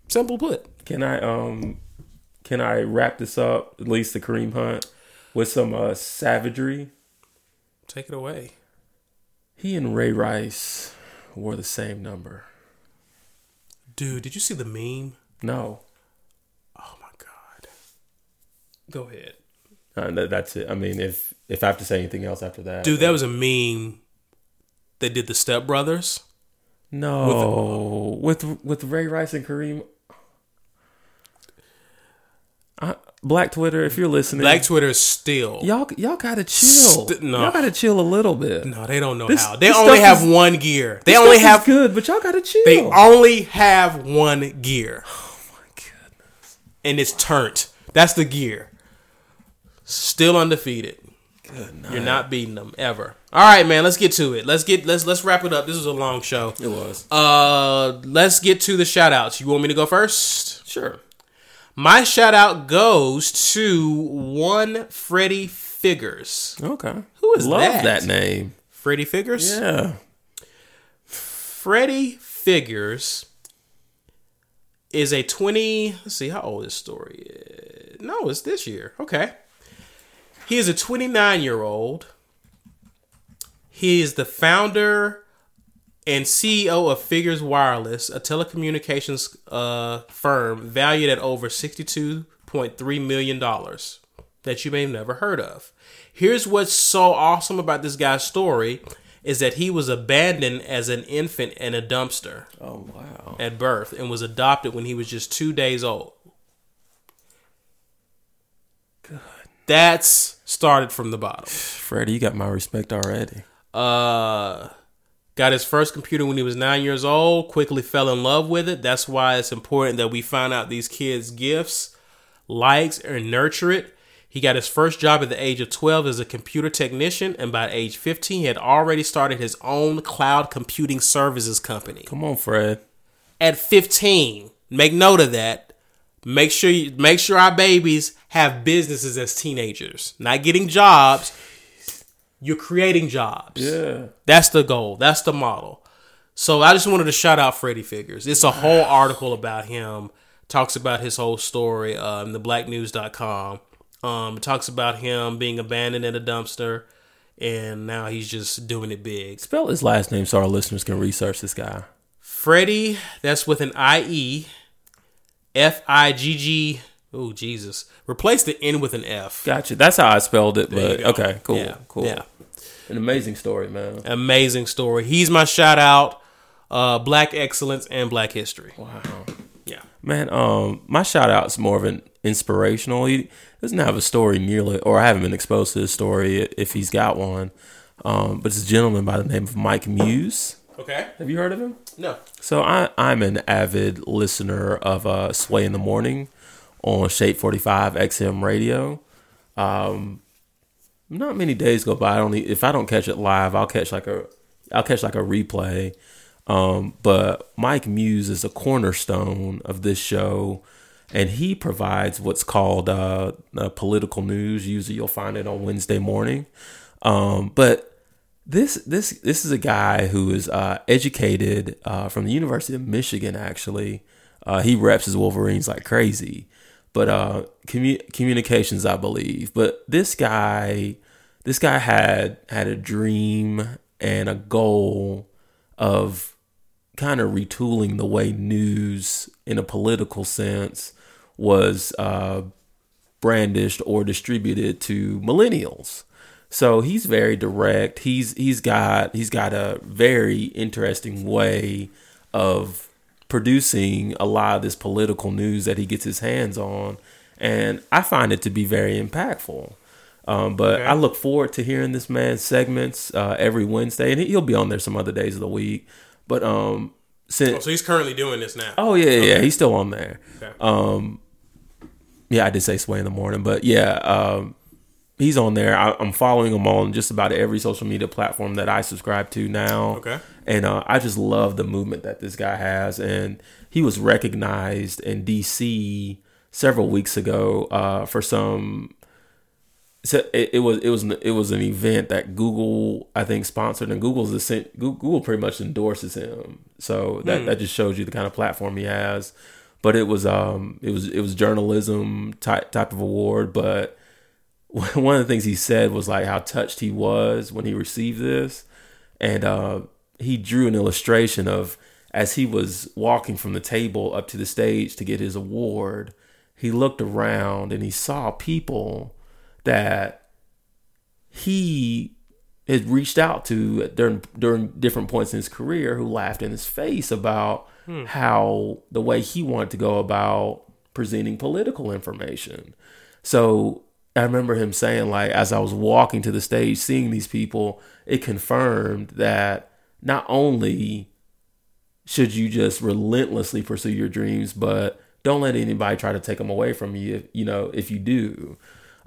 Simple put. Can I um can I wrap this up, at least the Kareem Hunt, with some uh savagery? Take it away. He and Ray Rice wore the same number. Dude, did you see the meme? No. Oh my god. Go ahead. Uh, that, that's it. I mean, if if I have to say anything else after that, Dude, that was a meme. They did the Step Brothers. no with with, Ray Rice and Kareem. I, Black Twitter, if you're listening, Black Twitter is still. y'all y'all gotta chill. St- no. Y'all gotta chill a little bit. No, they don't know This- how. They only have is- one gear. They only have good, but y'all gotta chill. They only have one gear. oh my goodness. and it's turned. That's the gear. Still undefeated. Good night. You're not beating them ever. All right, man. Let's get to it. Let's get let's let's wrap it up. This was a long show. It was Uh, let's get to the shout outs. You want me to go first? sure. My shout out goes to one Freddie Figgers. Okay. Who is Love that? that name. Freddie Figgers. Yeah. Freddie Figgers is a 20. Let's see how old this story is. No, it's this year. Okay. He is a 29 year old. He is the founder and CEO of Figgers Wireless, a telecommunications uh, firm valued at over $62.3 million that you may have never heard of. Here's what's so awesome about this guy's story is that he was abandoned as an infant in a dumpster Oh wow. at birth and was adopted when he was just two days old. That's started from the bottom. Freddie, you got my respect already. Uh, got his first computer when he was nine years old. Quickly fell in love with it. That's why it's important that we find out these kids' gifts, likes, and nurture it. He got his first job at the age of 12 as a computer technician, and by age 15, he had already started his own cloud computing services company. Come on, Fred. At 15, make note of that. Make sure you make sure our babies have businesses as teenagers, not getting jobs. You're creating jobs. Yeah. That's the goal. That's the model. So I just wanted to shout out Freddie Figgers. It's a whole article about him. Talks about his whole story uh, in the blacknews.com. Um, talks about him being abandoned in a dumpster, and now he's just doing it big. Spell his last name so our listeners can research this guy. Freddie, that's with an I E, F I G G. Oh Jesus! Replace the N with an F. Gotcha. That's how I spelled it, but okay, cool, Yeah, cool. Yeah, An amazing story, man. amazing story. He's my shout out. Uh, Black excellence and Black history. Wow. Yeah. Man, um, my shout out's more of an inspirational. He doesn't have a story nearly, or I haven't been exposed to his story if he's got one. Um, but it's a gentleman by the name of Mike Muse. Okay. Have you heard of him? No. So I, I'm an avid listener of uh, Sway in the Morning on Shade 45 XM Radio. Um, not many days go by. I e- If I don't catch it live, I'll catch like a, I'll catch like a replay. Um, but Mike Muse is a cornerstone of this show, and he provides what's called uh, uh, political news. Usually, you'll find it on Wednesday morning. Um, but this this this is a guy who is uh, educated uh, from the University of Michigan. Actually, uh, he reps his Wolverines like crazy, but uh, commu- communications, I believe. But this guy, this guy had had a dream and a goal of kind of retooling the way news in a political sense was uh, brandished or distributed to millennials. So he's very direct. He's he's got he's got a very interesting way of producing a lot of this political news that he gets his hands on, and I find it to be very impactful. Um, but Okay. I look forward to hearing this man's segments uh, every Wednesday, and he'll be on there some other days of the week. But um, since So he's currently doing this now. oh yeah, yeah, he's still on there. Okay. Um, yeah, I did say sway in the morning, but yeah, um, he's on there. I, I'm following him on just about every social media platform that I subscribe to now. Okay. And uh, I just love the movement that this guy has, and he was recognized in D.C. several weeks ago uh, for some. So it, it was it was it was an event that Google I think sponsored, and Google's the Google pretty much endorses him. So that that just shows you the kind of platform he has. But it was um it was it was journalism type type of award, but one of the things he said was like how touched he was when he received this, and uh, he drew an illustration of as he was walking from the table up to the stage to get his award, he looked around and he saw people that he had reached out to during during different points in his career who laughed in his face about hmm. how the way he wanted to go about presenting political information. So I remember him saying, like, as I was walking to the stage, seeing these people, it confirmed that not only should you just relentlessly pursue your dreams, but don't let anybody try to take them away from you. If, you know, if you do.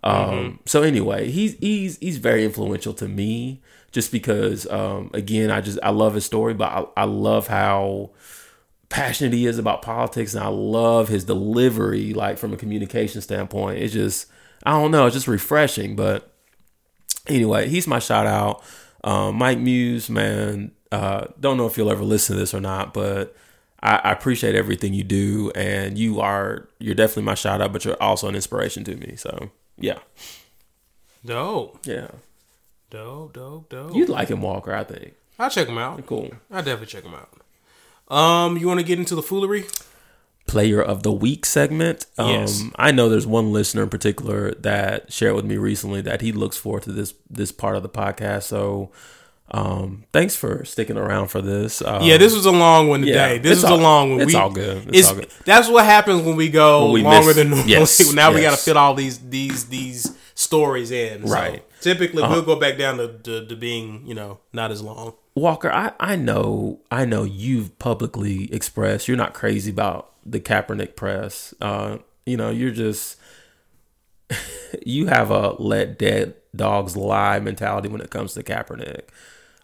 Um, So anyway, he's he's he's very influential to me, just because um, again, I just I love his story, but I, I love how passionate he is about politics, and I love his delivery, like from a communication standpoint. It's just I don't know, it's just refreshing. But anyway, he's my shout out. Um, Mike Muse, man, uh, don't know if you'll ever listen to this or not, but I, I appreciate everything you do, and you are you're definitely my shout out, but you're also an inspiration to me. So yeah, Dope. yeah, Dope, dope, dope. you'd like him, Walker. I think I'll check him out. cool. I'll definitely check him out. Um, you want to get into the foolery? player of the week segment. Um, Yes. I know there's one listener in particular that shared with me recently that he looks forward to this this part of the podcast. So, um, thanks for sticking around for this. Um, Yeah, this was a long one today. yeah, this is a long one. it's we, all good. It's all good. That's what happens when we go When we longer miss- than normal. yes, now we got to yes. fit all these these these stories in. So Right. Uh-huh. typically, we'll go back down to, to to being you know not as long. Walker, I, I know I know you've publicly expressed you're not crazy about the Kaepernick press. Uh, you know, you're just you have a let dead dogs lie mentality when it comes to Kaepernick.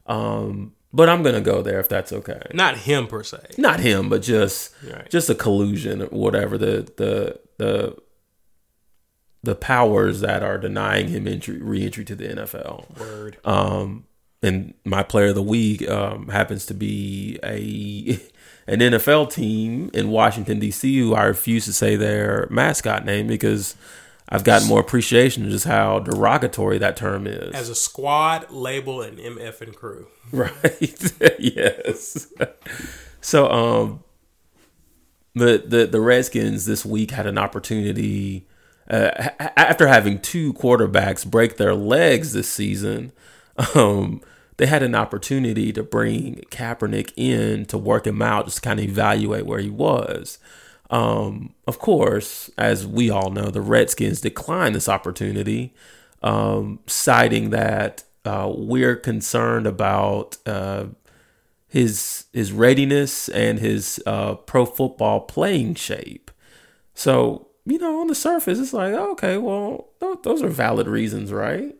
Um, but I'm gonna go there if that's okay. Not him per se. Not him, but just Right. just a collusion or whatever the the the the powers that are denying him entry reentry to the NFL. Word. Um, and my player of the week um, happens to be a an NFL team in Washington D.C. who I refuse to say their mascot name because I've gotten more appreciation of just how derogatory that term is. As a squad, label, and MF and crew. right? yes. So, um, the the the Redskins this week had an opportunity uh, after having two quarterbacks break their legs this season. Um, they had an opportunity to bring Kaepernick in to work him out, just kind of evaluate where he was. Um, of course, as we all know, the Redskins declined this opportunity, um, citing that uh, we're concerned about uh, his his readiness and his uh, pro football playing shape. So you know, on the surface, it's like okay, well, th- those are valid reasons, right?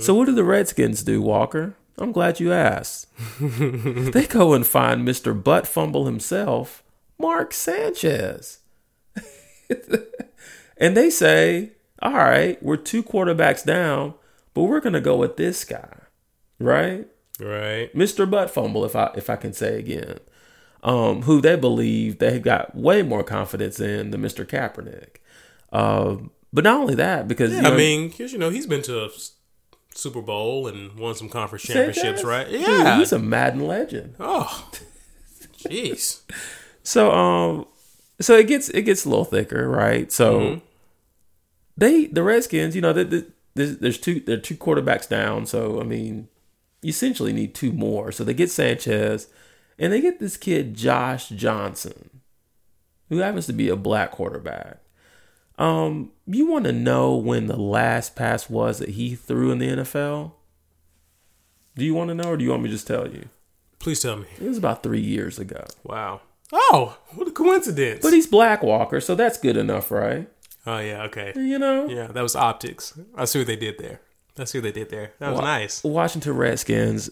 So what do the Redskins do, Walker? I'm glad you asked. they go and find Mr. Butt Fumble himself, Mark Sanchez. and they say, all right, we're two quarterbacks down, but we're going to go with this guy, right? Right. Mr. Butt Fumble, if I if I can say again, um, who they believe they got way more confidence in than Mr. Kaepernick. Um, but not only that, because you I mean, because you know, he's been to a Super Bowl and won some conference Sanchez, championships, right? dude, Yeah. he's a Madden legend. oh, jeez. So um, so it gets it gets a little thicker, right? So they the Redskins, you know, they, they, there's, there's two there are two quarterbacks down, so I mean, you essentially need two more. So they get Sanchez, and they get this kid Josh Johnson, who happens to be a black quarterback. Um, you want to know when the last pass was that he threw in the NFL? Do you want to know, or do you want me to just tell you? Please tell me. It was about three years ago. Wow. Oh, what a coincidence. But he's Black Walker, so that's good enough, right? oh yeah, okay. You know, Yeah, that was optics. I see what they did there. I see what they did there. That was Wa- nice. Washington Redskins.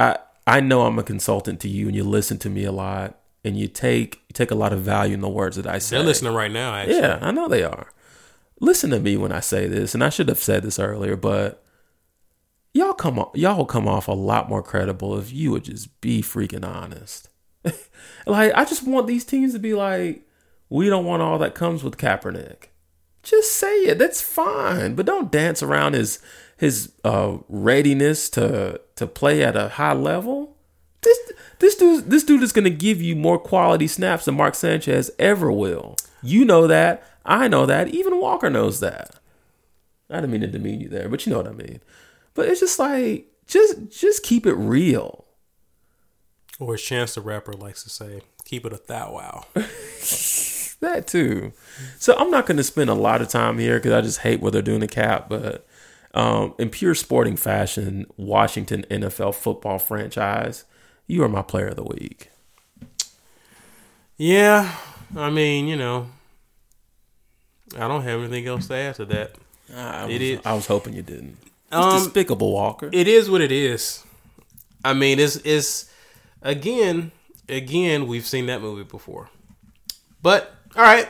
I I know I'm a consultant to you, and you listen to me a lot, and you take you take a lot of value in the words that I say. They're listening right now. Actually. Yeah, I know they are. Listen to me when I say this, and I should have said this earlier, but y'all come y'all will come off a lot more credible if you would just be freaking honest. like I just want these teams to be like, we don't want all that comes with Kaepernick. Just say it. That's fine, but don't dance around his his uh, readiness to to play at a high level. This this dude this dude is gonna give you more quality snaps than Mark Sanchez ever will. You know that. I know that. Even Walker knows that. I didn't mean to demean you there, but you know what I mean. But it's just like just just keep it real. Or as Chance the Rapper likes to say, keep it a thou wow. That too. So I'm not going to spend a lot of time here because I just hate what they're doing to Cap. But um, in pure sporting fashion, Washington NFL football franchise, you are my player of the week. yeah, I mean, you know, I don't have anything else to add to that. I was, It is- I was hoping you didn't. It's Um, despicable, Walker. It is what it is. I mean, it's it's again, again, we've seen that movie before. But all right,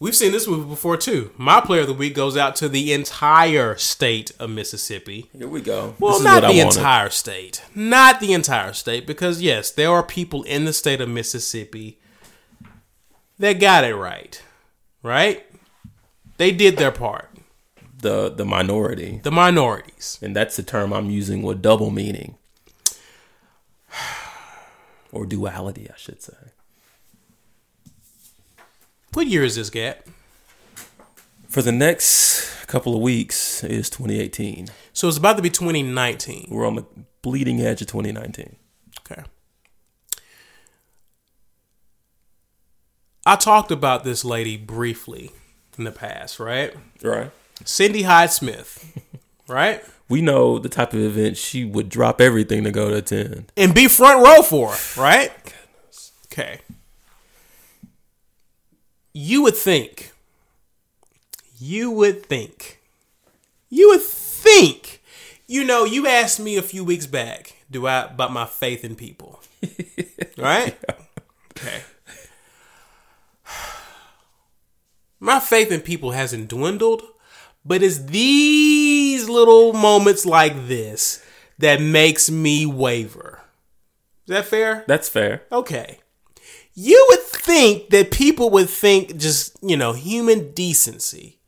we've seen this movie before too. My player of the week goes out to the entire state of Mississippi. Here we go. Well, this not the entire state. Not the entire state, because yes, there are people in the state of Mississippi that got it right. Right? They did their part. The the minority, The minorities. and that's the term I'm using with double meaning or duality, I should say. What year is this, Gat? For the next couple of weeks is 2018. So it's about to be 2019. We're on the bleeding edge of 2019. Okay. I talked about this lady briefly in the past, right? Right. Cindy Hyde Smith, right? We know the type of event she would drop everything to go to attend. And be front row for, right? Okay. You would think, you would think, you would think, you know, you asked me a few weeks back, do I, about my faith in people, right? Okay. My faith in people hasn't dwindled, but it's these little moments like this that makes me waver. Is that fair? That's fair. Okay. You would think that people would think just, you know, human decency.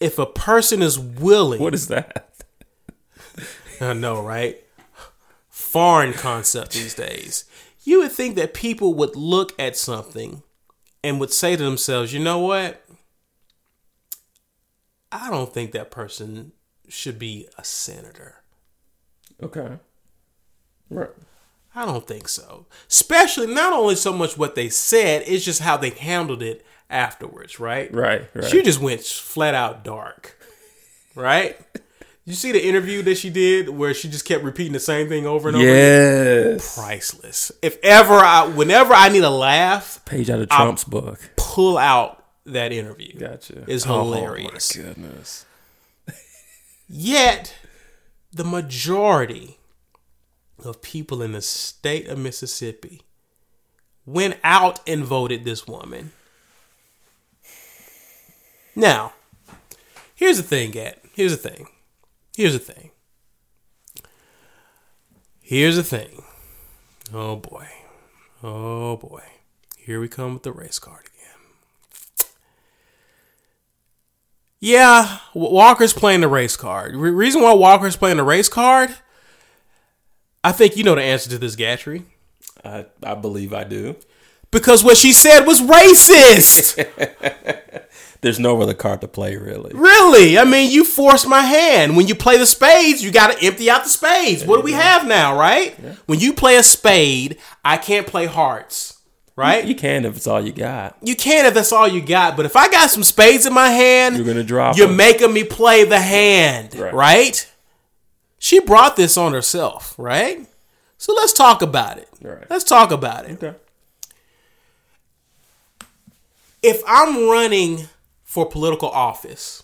If a person is willing, What is that? I know, right? Foreign concept these days. You would think that people would look at something and would say to themselves, you know what? I don't think that person should be a senator. Okay. Right. I don't think so. Especially not only so much what they said, it's just how they handled it afterwards, right? Right. Right. She just went flat out dark. Right? you see the interview that she did where she just kept repeating the same thing over and over again? yes. Priceless. If ever I whenever I need a laugh, Page out of Trump's book. pull out that interview. Gotcha. It's Oh, hilarious. my goodness. Yet, the majority of people in the state of Mississippi went out and voted this woman. Now, here's the thing, Gat. Here's the thing. Here's the thing. Here's the thing. Oh boy. Oh boy. Here we come with the race card Yeah, Walker's playing the race card. Re- reason why Walker's playing the race card, I think you know the answer to this, Gatry. I, I believe I do. Because what she said was racist. There's no other card to play, really. Really? I mean, you forced my hand. When you play the spades, you got to empty out the spades. What do we have now, right? When you play a spade, I can't play hearts, right? You can if it's all you got. You can if that's all you got, but if I got some spades in my hand, You're gonna drop You're them. making me play the hand, Right. right. She brought this on herself, right? So let's talk about it. Right. Let's talk about it. Okay. If I'm running for political office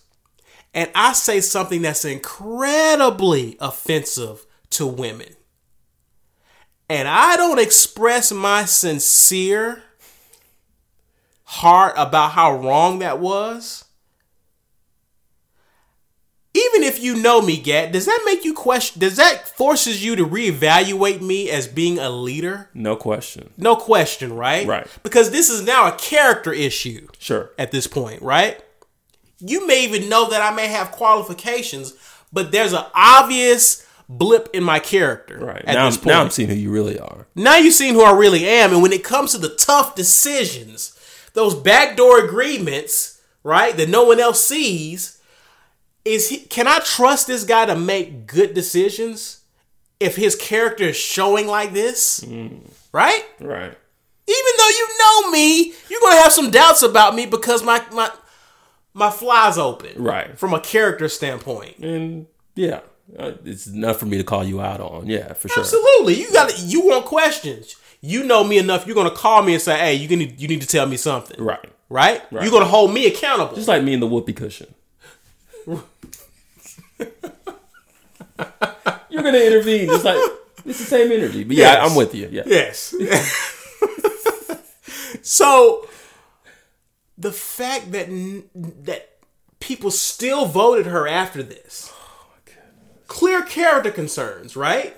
and I say something that's incredibly offensive to women, and I don't express my sincere heart about how wrong that was, even if you know me, Gat, does that make you question? Does that forces you to reevaluate me as being a leader? No question. No question, right? Right. Because this is now a character issue Sure. at this point, right? You may even know that I may have qualifications, but there's an obvious blip in my character Right. at now, this I'm, point. now I'm seeing who you really are. Now you've seen who I really am, and when it comes to the tough decisions, those backdoor agreements, right, that no one else sees, is he can I trust this guy to make good decisions if his character is showing like this? Mm. Right? Right. Even though you know me, you're gonna have some doubts about me because my my my fly's open. Right. From a character standpoint. And yeah, Uh, it's enough for me to call you out on. Yeah, for sure. Absolutely. You got you want questions. You know me enough. You're gonna call me and say, "Hey, you need you need to tell me something." Right. Right. Right. You're gonna hold me accountable. Just like me and the whoopee cushion. You're gonna intervene. It's like it's the same energy. But yeah, Yes. I'm with you. Yeah. yes. so the fact that that people still voted her after this. Clear character concerns, right?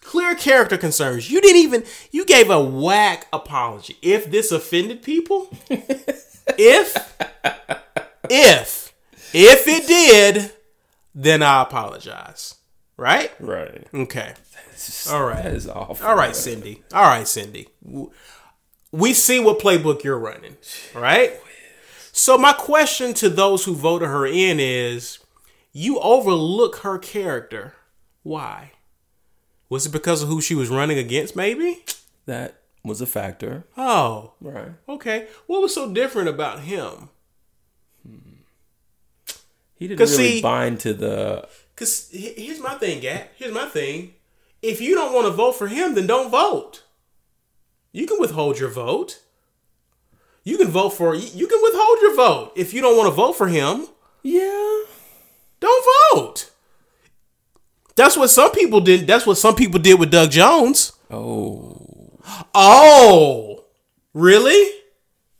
Clear character concerns. You didn't even you gave a whack apology. If this offended people, if if if it did, then I apologize. Right? Right. Okay. All right. That is awful. All right, Cindy. All right, Cindy. We see what playbook you're running. right? So my question to those who voted her in is: You overlook her character. Why? Was it because of who she was running against? Maybe. That was a factor. Oh, Right. okay. What was so different about him? He didn't really see- bind to the. Because here's my thing, Gat. Here's my thing. If you don't want to vote for him, then don't vote. You can withhold your vote. You can vote for you can withhold your vote if you don't want to vote for him. Yeah. Don't. That's what some people did. That's what some people did with Doug Jones. Oh. Oh, really?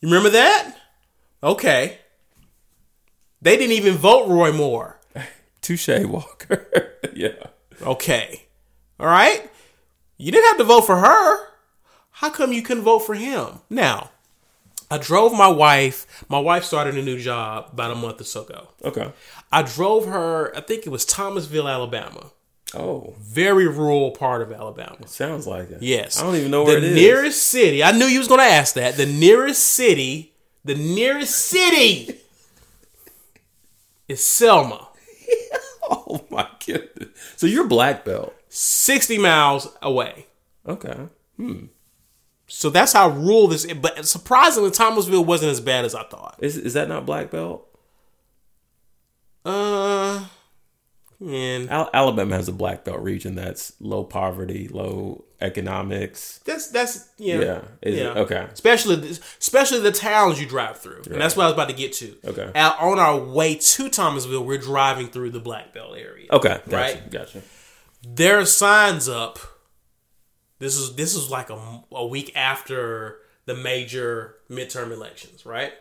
You remember that? Okay. They didn't even vote Roy Moore. Touche, Walker. yeah. Okay. All right. You didn't have to vote for her. How come you couldn't vote for him? Now, I drove my wife. My wife started a new job about a month or so ago. Okay. I drove her, I think it was Thomasville, Alabama. Oh, Very rural part of Alabama. sounds like it. Yes. I don't even know where the it is. nearest city. I knew you was going to ask that. The nearest city, the nearest city is Selma. Oh my goodness. So you're black belt. 60 miles away. Okay. Hmm. So that's how rural this is. But surprisingly, Thomasville wasn't as bad as I thought. Is is that not black belt? Uh, man, Al- Alabama has a black belt region that's low poverty, low economics. that's that's yeah, Yeah. Is it? Okay. Especially especially the towns you drive through, and that's what I was about to get to. Okay. Out, on our way to Thomasville, we're driving through the Black Belt area. Okay. Gotcha. Right. Gotcha. There are signs up. This is this is like a, a week after the major midterm elections, right?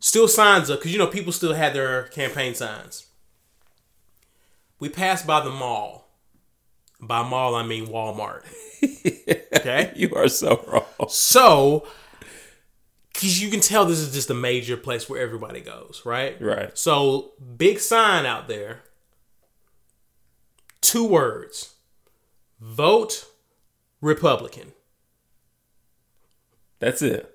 Still signs up because you know people still had their campaign signs. We passed by the mall. By mall, I mean Walmart. Okay, You are so wrong. so because you can tell this is just a major place where everybody goes, right? Right. So big sign out there. Two words. Vote Republican. That's it.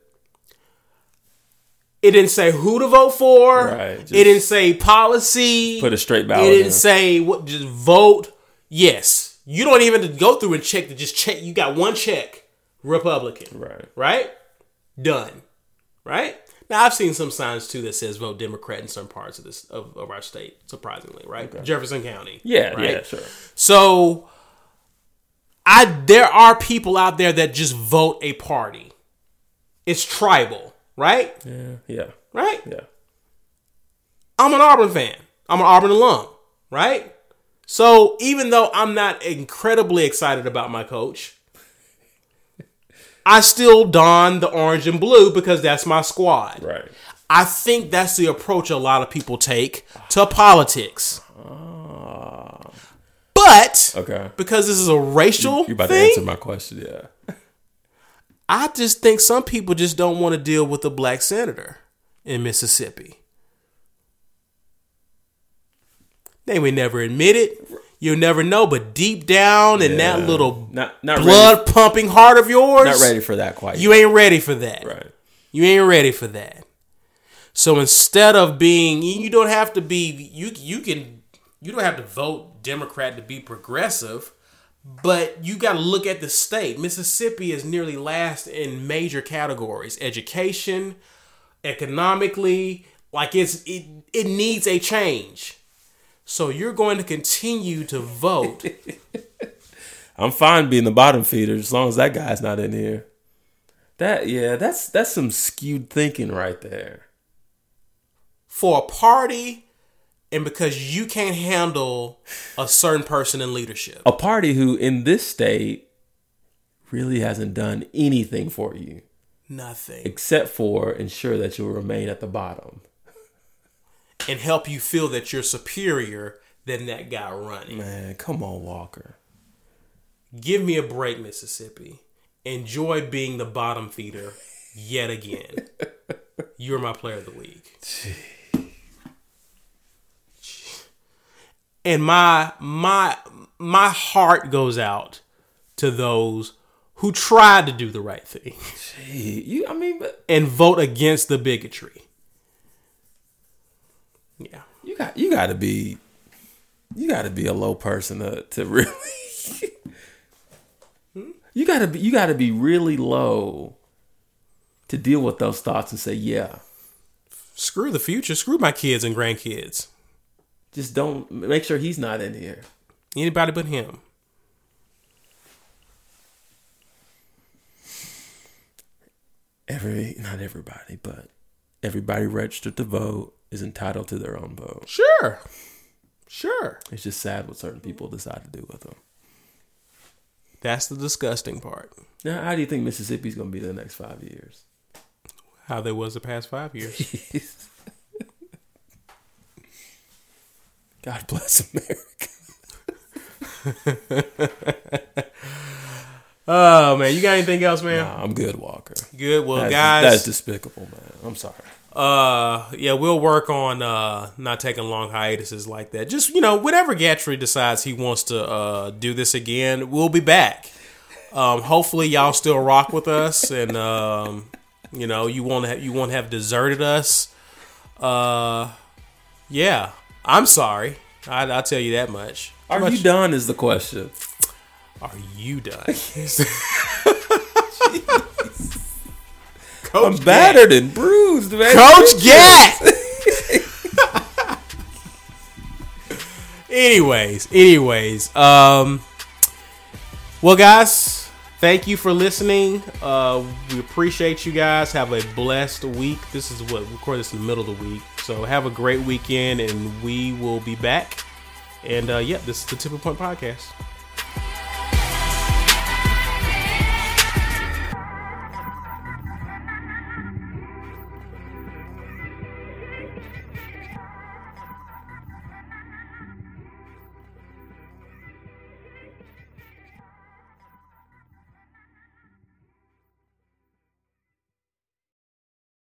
It didn't say who to vote for. Right, it didn't say policy. Put a straight ballot. It didn't in. say what. Just vote yes. You don't even go through and check to just check. You got one check. Republican. Right. Right. Done. Right. Now I've seen some signs too that says vote Democrat in some parts of this of, of our state. Surprisingly, right? Jefferson County. Yeah, Right? yeah, sure. So I there are people out there that just vote a party. It's tribal, right? Yeah, yeah, Right? yeah. I'm an Auburn fan. I'm an Auburn alum, right? So even though I'm not incredibly excited about my coach, I still don the orange and blue because that's my squad. Right. I think that's the approach a lot of people take to politics. Uh-huh. But Okay. because this is a racial You're about thing, to answer my question. Yeah. I just think some people just don't want to deal with a black senator in Mississippi. They may never admit it. You'll never know, but deep down in that little Not not blood ready. pumping heart of yours, Not ready for that quite. you ain't ready for that. right. You ain't ready for that. So instead of being, you don't have to be. You you can. You don't have to vote Democrat to be progressive, but you got to look at the state. Mississippi is nearly last in major categories: education, economically. Like it's it it needs a change. So you're going to continue to vote I'm fine being the bottom feeder as long as that guy's not in here. That yeah, that's that's some skewed thinking right there. for a party, and because you can't handle a certain person in leadership. A party who in this state really hasn't done anything for you Nothing. except for ensure that you'll remain at the bottom. and help you feel that you're superior than that guy running. Man, come on, Walker. Give me a break, Mississippi. Enjoy being the bottom feeder yet again. You're my player of the week. And my my my heart goes out to those who tried to do the right thing Hey, you I mean, but and vote against the bigotry. Yeah. you got you got to be you got to be a low person to to really You got to be you got to be really low to deal with those thoughts and say, "Yeah, Screw the future. Screw my kids and grandkids. Just don't make sure he's not in here." Anybody but him. Every not everybody, but everybody registered to vote is entitled to their own vote. Sure. Sure. It's just sad what certain people decide to do with them. That's the disgusting part. Now, how do you think Mississippi's going to be the next five years? How they was the past five years. God bless America. oh man, you got anything else, man? Nah, I'm good, Walker. Good. Well, That's, guys, that's despicable, man. I'm sorry. uh, yeah, we'll work on uh not taking long hiatuses like that. Just you know, whenever Gatry decides he wants to uh do this again, we'll be back. Um, hopefully, y'all still rock with us, and um, you know, you won't have, you won't have deserted us. Uh, yeah, I'm sorry. I, I'll tell you that much. Are Much- you done? Is the question. Are you done? Coach I'm battered and bruised, man. Coach Gat. anyways, anyways, um, well, guys, thank you for listening. Uh, we appreciate you guys. Have a blessed week. This is what we record this in the middle of the week, so have a great weekend, and we will be back. And uh, yeah, this is the Tipping Point Podcast.